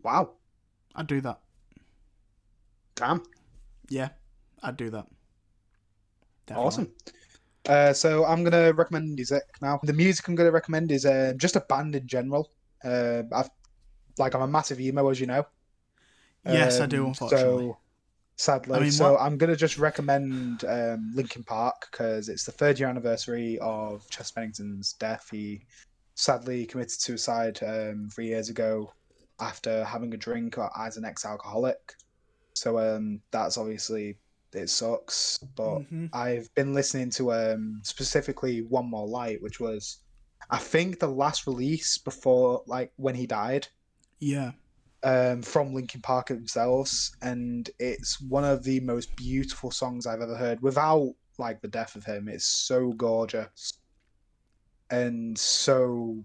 Wow. I'd do that. Damn. Yeah, I'd do that. Definitely. Awesome. Uh, so I'm gonna recommend music now. The music I'm gonna recommend is uh, just a band in general. Uh, I've like I'm a massive emo, as you know. Yes, I do. Um, Unfortunately, So sadly, I mean, so what- I'm gonna just recommend um, Linkin Park because it's the third year anniversary of Chester Bennington's death. He sadly committed suicide um, three years ago after having a drink as an ex-alcoholic. So um, that's obviously it sucks, but Mhm. I've been listening to um, specifically One More Light, which was I think the last release before like when he died yeah, um, from Linkin Park themselves, and it's one of the most beautiful songs I've ever heard. Without like the death of him, it's so gorgeous and so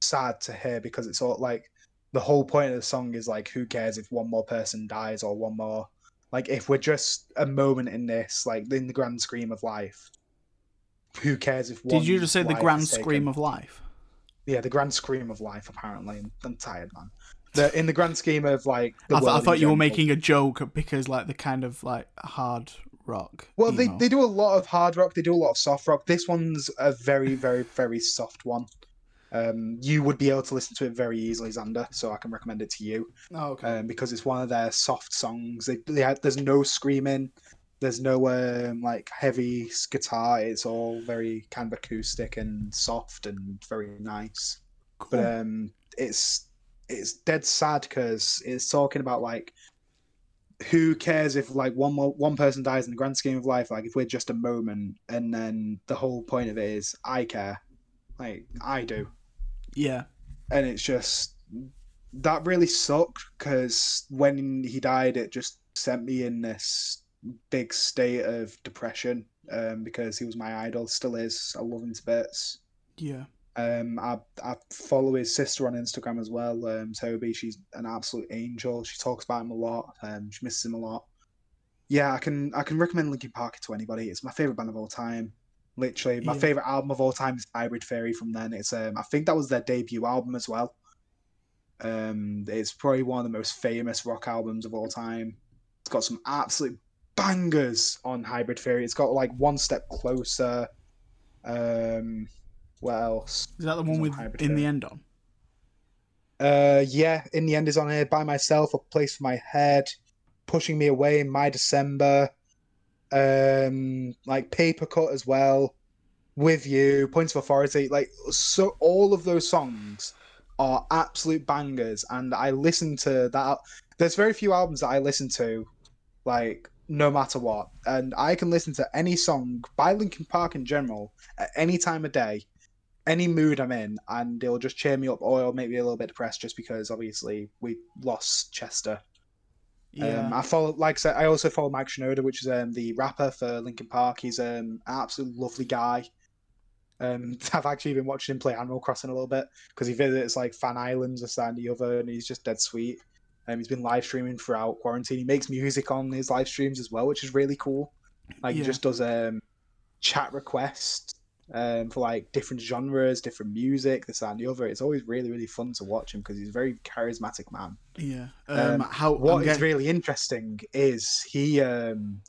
sad to hear because it's all like the whole point of the song is like, who cares if one more person dies or one more like if we're just a moment in this, like in the grand scheme of life. Who cares if? One Did you just say the grand scream of life? Yeah, the grand scream of life. Apparently, I'm, tired, man. The, in the grand scheme of like, the I, th- I thought you were making a joke because like the kind of like hard rock. Well, they, they do a lot of hard rock. They do a lot of soft rock. This one's a very, very, very soft one. Um, you would be able to listen to it very easily, Xander. So I can recommend it to you Oh, okay. um, because it's one of their soft songs. They, they had, there's no screaming. There's no um, like heavy guitar. It's all very kind of acoustic and soft and very nice. cool. But um, it's it's dead sad because it's talking about like who cares if like one mo- one person dies in the grand scheme of life like if we're just a moment and then the whole point of it is i care like i do yeah. and it's just that really sucked because when he died it just sent me in this big state of depression um, because he was my idol still is i love him to bits Yeah. um, I, I follow his sister on Instagram as well, um, Toby. She's an absolute angel. She talks about him a lot. Um, she misses him a lot. Yeah, I can I can recommend Linkin Park to anybody. It's my favorite band of all time. Literally, my Yeah. favorite album of all time is Hybrid Theory. From then, it's um, I think that was their debut album as well. Um, it's probably one of the most famous rock albums of all time. It's got some absolute bangers on Hybrid Theory. It's got like One Step Closer. Um, what else? Is that the one with Hybrid in the end on? Uh, yeah, in the end is on here by myself. A place for my head, pushing me away. In my December, um, like paper cut as well. With you, points of authority. Like so, all of those songs are absolute bangers, and I listen to that. There's very few albums that I listen to, like no matter what, and I can listen to any song by Linkin Park in general at any time of day any mood I'm in, and it'll just cheer me up, or it'll make me a little bit depressed, just because obviously we lost Chester. Yeah. Um, I follow, like I said, I also follow Mike Shinoda, which is um, the rapper for Linkin Park. He's um, an absolute lovely guy. Um, I've actually been watching him play Animal Crossing a little bit because he visits like Fan Islands, this that, and the other, and he's just dead sweet. Um, he's been live streaming throughout quarantine. He makes music on his live streams as well, which is really cool. Like he just does um, chat requests um, for like different genres, different music, this that, and the other. It's always really, really fun to watch him because he's a very charismatic man. yeah. Um, um, how What I'm is really interesting is he um,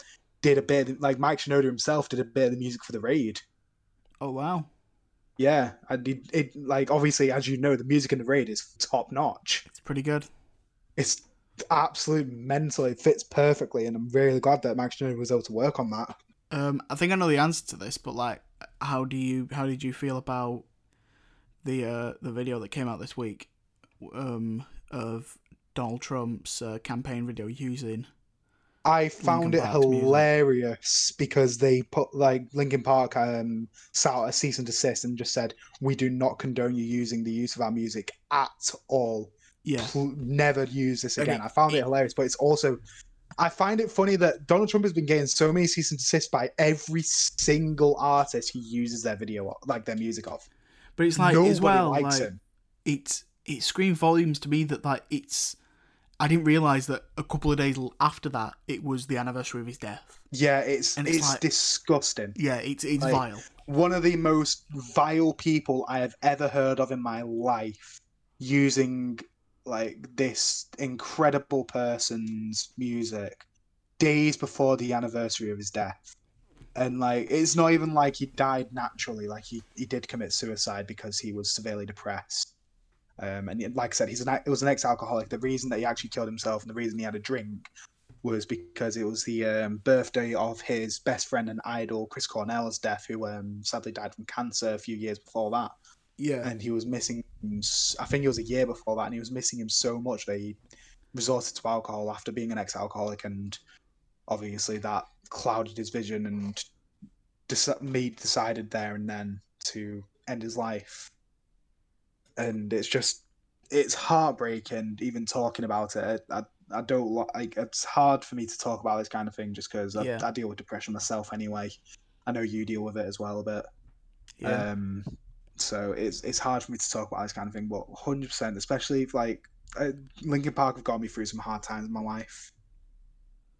did a bit, like Mike Shinoda himself did a bit of the music for the raid. Oh wow. Yeah, and it, it like obviously, as you know, the music in the raid is top notch. It's pretty good. It's absolute mental. It fits perfectly, and I'm really glad that Mike Shinoda was able to work on that. Um, I think I know the answer to this, but like, how do you how did you feel about the uh the video that came out this week, um, of Donald Trump's uh, campaign video using? I found it Park's music. hilarious because they put like Linkin Park um sat out a cease and desist and just said we do not condone you using the use of our music at all. Yeah. Pl- never use this again. I found it- hilarious, but it's also I find it funny that Donald Trump has been getting so many cease and desist by every single artist he uses their video like their music of. But it's like Nobody as well, likes like him. it's it screams volumes to me that like it's. I didn't realize that a couple of days after that it was the anniversary of his death. Yeah, it's and it's, it's like- disgusting. Yeah, it's it's Like- vile. one of the most vile people I have ever heard of in my life using like this incredible person's music days before the anniversary of his death. And like it's not even like he died naturally, like he, he did commit suicide because he was severely depressed. Um, and like I said, he's an it was an ex-alcoholic. The reason that he actually killed himself and the reason he had a drink was because it was the um, birthday of his best friend and idol, Chris Cornell's death, who um, sadly died from cancer a few years before that. Yeah. And he was missing, I think it was a year before that, and he was missing him so much that he resorted to alcohol after being an ex alcoholic. And obviously, that clouded his vision and dec- me decided there and then to end his life. And it's just, it's heartbreaking even talking about it. I, I don't like. It's hard for me to talk about this kind of thing just because I, Yeah. I deal with depression myself anyway. I know you deal with it as well but. Yeah. Um, so it's it's hard for me to talk about this kind of thing, but hundred percent, especially if like uh, Linkin Park have got me through some hard times in my life.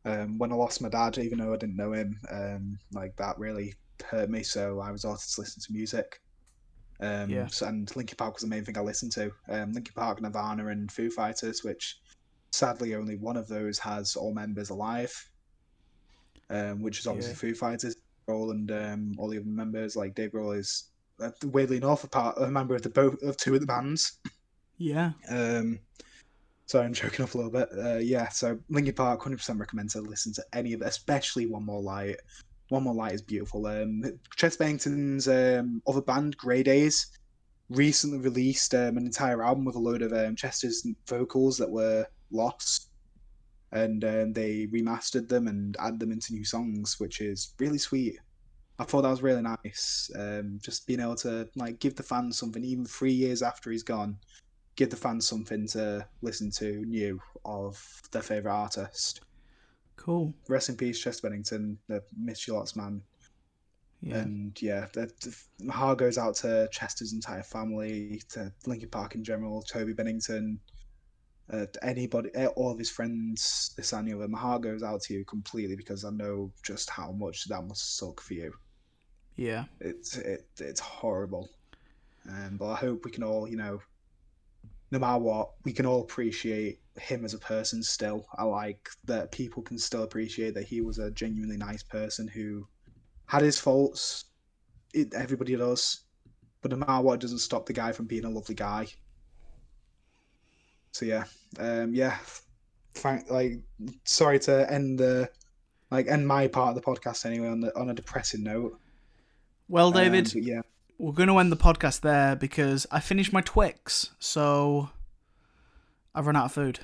Um, when I lost my dad, even though I didn't know him, um, like that really hurt me. So I resorted to listen to music. Um, Yeah. so- and Linkin Park was the main thing I listened to. Um, Linkin Park, Nirvana, and Foo Fighters, which sadly only one of those has all members alive. um, which is obviously Yeah. Foo Fighters. Grohl and um, all the other members, like Dave Grohl, is weirdly enough a part a member of the both of two of the bands. Yeah. Um, so I'm joking off a little bit. Uh, yeah, so Linkin Park, 100% recommend to listen to any of it, especially One More Light. One More Light is beautiful. Um, Chester Bennington's um, other band, Grey Daze, recently released um, an entire album with a load of um, Chester's vocals that were lost. And um, they remastered them and added them into new songs, which is really sweet. I thought that was really nice. Um, just being able to like give the fans something, even three years after he's gone, give the fans something to listen to new of their favorite artist. Cool. Rest in peace, Chester Bennington. The miss lots, man. Yeah. And yeah, the, the, my heart goes out to Chester's entire family, to Linkin Park in general, Toby Bennington, uh, anybody, eh, all of his friends, this and the other. My heart goes out to you completely because I know just how much that must suck for you. Yeah. It's it, it's horrible. Um, but I hope we can all, you know, no matter what, we can all appreciate him as a person still. I like that people can still appreciate that he was a genuinely nice person who had his faults. It, everybody does. But no matter what, it doesn't stop the guy from being a lovely guy. So yeah, um, yeah. Thank, like, sorry to end the, like, end my part of the podcast anyway on the on a depressing note. Well, Um, David, but yeah. we're going to end the podcast there because I finished my Twix, so I've run out of food.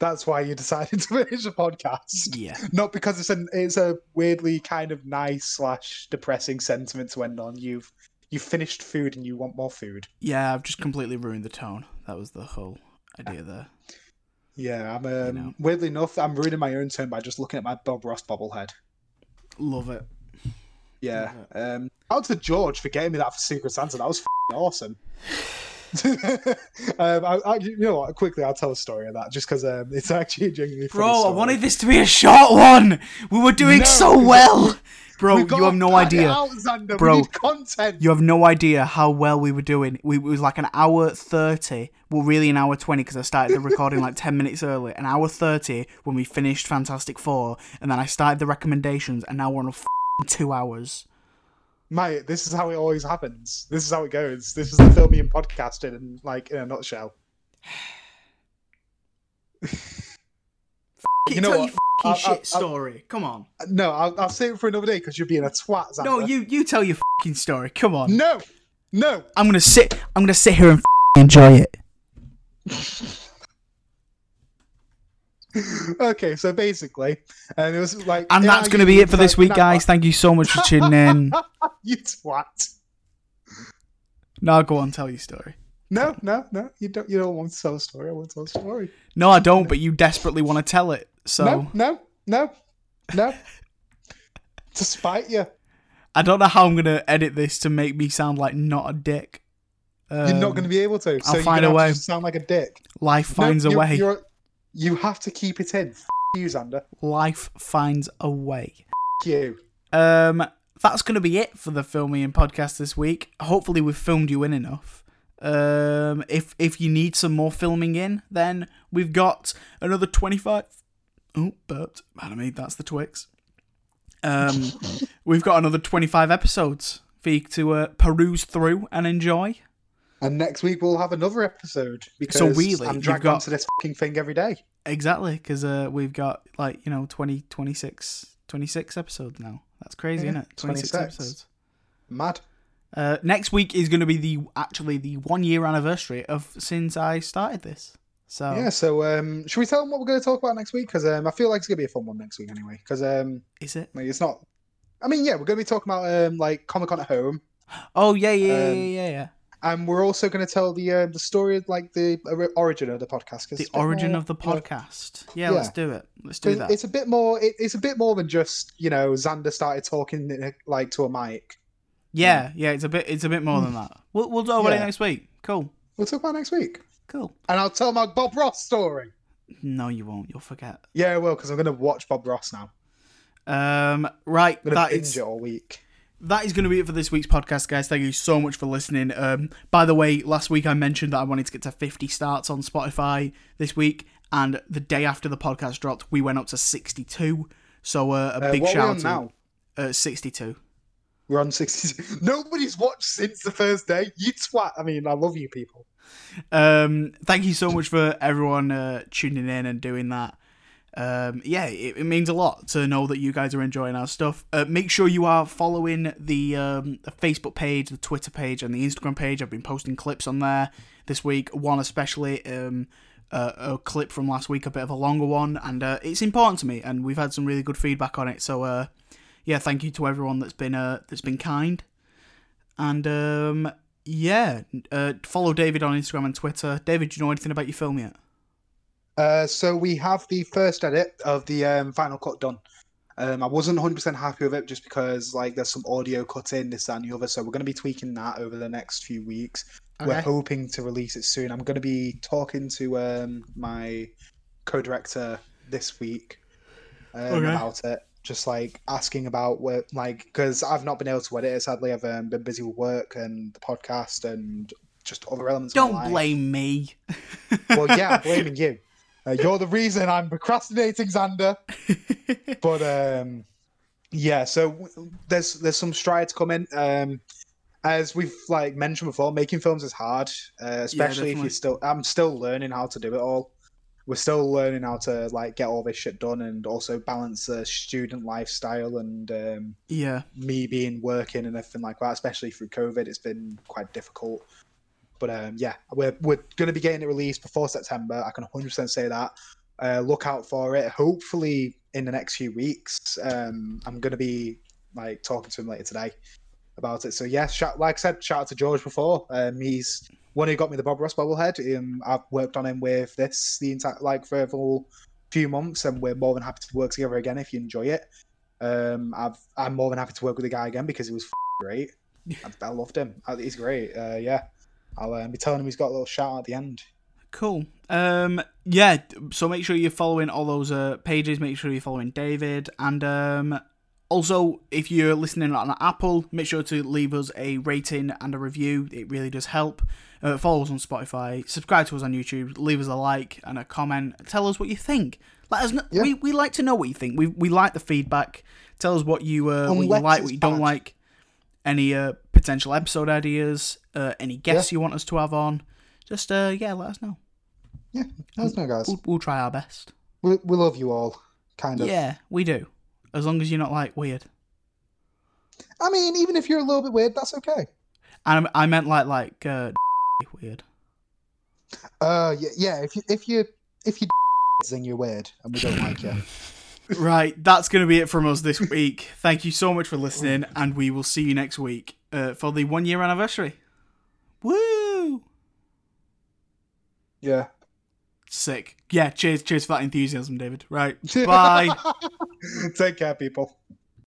That's why you decided to finish the podcast. Yeah. Not because it's an it's a weirdly kind of nice slash depressing sentiment to end on. You've you've finished food and you want more food. Yeah, I've just completely ruined the tone. That was the whole idea there. Yeah, I'm um, know. weirdly enough, I'm ruining my own tone by just looking at my Bob Ross bobblehead. Love it. Yeah. Um out to George for getting me that for Secret Santa. That was awesome. um, I, I, you know what? Quickly, I'll tell a story of that just because um, it's actually genuinely Bro, I wanted this to be a short one. We were doing No, so well. Bro, you have no idea. out, Xander. Bro, we need content. You have no idea how well we were doing. We it was like an hour 30. Well, really an hour 20 because I started the recording like 10 minutes early. An hour 30 when we finished Fantastic Four. And then I started the recommendations and now we're on a f***ing two hours. Mate, this is how it always happens. This is how it goes. This is the filming and podcasting, in like in a nutshell. You know tell what? I- I- shit I- story. Come on. No, I'll, I'll save it for another day because you're being a twat. Xander. No, you you tell your f***ing story. Come on. No, no. I'm gonna sit. I'm gonna sit here and enjoy it. okay, so basically, and it was like, And that's gonna be it for this week, no, guys. Thank you so much for tuning in. You twat. Now go on, tell your story. No, no, no. You don't. You don't want to tell a story. I want to tell a story. No, I don't. But you desperately want to tell it. So No, no, no, no. to spite you. I don't know how I'm gonna edit this to make me sound like not a dick. You're not Um, going to be able to. So I'll find gonna a to way. sound like a dick. Life No, finds a you're- way. You're, you have to keep it in. F- you, Xander. Life finds a way. F- you. Um, that's going to be it for the filming and podcast this week. Hopefully, we've filmed you in enough. Um, if if you need some more filming in, then we've got another twenty five. Oh, burped. Pardon me. That's the Twix. Um, we've got another twenty five episodes for you to uh, peruse through and enjoy. And next week we'll have another episode because So really, I'm dragged got- onto this fucking thing every day. Exactly, because uh, we've got like you know 20, 26, 26 episodes now. That's crazy, Yeah, isn't it? Twenty six episodes. Mad. Uh, next week is going to be the actually the one year anniversary of since I started this. So Yeah. So um, should we tell them what we're going to talk about next week? Because um, I feel like it's going to be a fun one next week anyway. Because um, is it? like, it's not. I mean, yeah, we're going to be talking about um, like Comic Con at home, Oh yeah, yeah, yeah, Um, yeah, yeah, yeah. And we're also going to tell the um, the story, of, like the uh, origin of the podcast. The it's a bit origin more, of the you know, podcast. Yeah, yeah. let's do it. Let's do It's, that. it's a bit more. It, it's a bit more than just you know Xander started talking uh, like to a mic. yeah, yeah. It's a bit. It's a bit more than that. We'll we'll talk about it next week. Cool, We'll talk about it next week, cool. and I'll tell my Bob Ross story. No, you won't. You'll forget. Yeah, I will because I'm going to watch Bob Ross now. Um, right. That is it all week. That is going to be it for this week's podcast, guys. Thank you so much for listening. Um, by the way, last week I mentioned that I wanted to get to 50 starts on Spotify this week, and the day after the podcast dropped, we went up to 62. So uh, a Uh, big shout out now? uh, 62. We're on 60. Nobody's watched since the first day. You twat. I mean, I love you people. Um, thank you so much for everyone uh, tuning in and doing that. Um, yeah, it, it means a lot to know that you guys are enjoying our stuff. Uh, make sure you are following the, um, the Facebook page, the Twitter page, and the Instagram page. I've been posting clips on there this week. One especially, um, uh, a clip from last week, a bit of a longer one, and uh, it's important to me. And we've had some really good feedback on it. So, uh, yeah, thank you to everyone that's been uh, that's been kind. And um, yeah, uh, follow David on Instagram and Twitter. David, do you know anything about your film yet? Uh, so we have the first edit of the um, final cut done. Um, I wasn't 100% happy with it just because like there's some audio cut in this that, and the other. So we're going to be tweaking that over the next few weeks. We're hoping to release it soon. I'm going to be talking to um, my co-director this week um, Okay. about it. Just like asking about what like, because I've not been able to edit it. Sadly, I've um, been busy with work and the podcast and just other elements. Don't blame me. Well, yeah, I'm blaming you. Uh, you're the reason I'm procrastinating, Xander. But um, yeah, so there's there's some strides coming. Um, as we've like mentioned before, making films is hard, uh, especially if you're still. I'm still learning how to do it all. We're still learning how to like get all this shit done and also balance the student lifestyle and um, yeah, me being working and everything like that, especially through COVID, it's been quite difficult. But um, yeah, we're we're going to be getting it released before September. I can 100% say that. Uh, look out for it. Hopefully, in the next few weeks, um, I'm going to be like talking to him later today about it. So yeah, shout, like I said, shout out to George before. Um, he's one who got me the Bob Ross bobblehead. Um, I've worked on him with this the entire like for a full few months, and we're more than happy to work together again if you enjoy it. Um, I've I'm more than happy to work with the guy again because he was f- great. I, I loved him. I, he's great. Uh, yeah, I'll um, be telling him he's got a little shout out at the end. cool. Um, yeah, so make sure you're following all those uh, pages. Make sure you're following David, and um, also if you're listening on Apple, make sure to leave us a rating and a review. It really does help. Uh, follow us on Spotify, subscribe to us on YouTube, leave us a like and a comment. Tell us what you think. Let us know. Yeah. We, we like to know what you think. We we like the feedback. Tell us what you uh, what you like, what you don't bad. like. Any uh, potential episode ideas, uh, any guests you want us to have on. Just uh, yeah, let us know. Yeah, let us know, guys. We'll, we'll try our best. We, we love you all, kind of. Yeah, we do. As long as you're not like weird. I mean, even if you're a little bit weird, that's okay. And I I meant like like uh, weird. Uh, yeah, yeah. If you if you if you then you're weird and we don't like you. Right, that's going to be it from us this week. Thank you so much for listening, and we will see you next week uh, for the one year anniversary. Woo! Yeah. Sick. Yeah, cheers, cheers for that enthusiasm, David. Right, bye. Take care, people.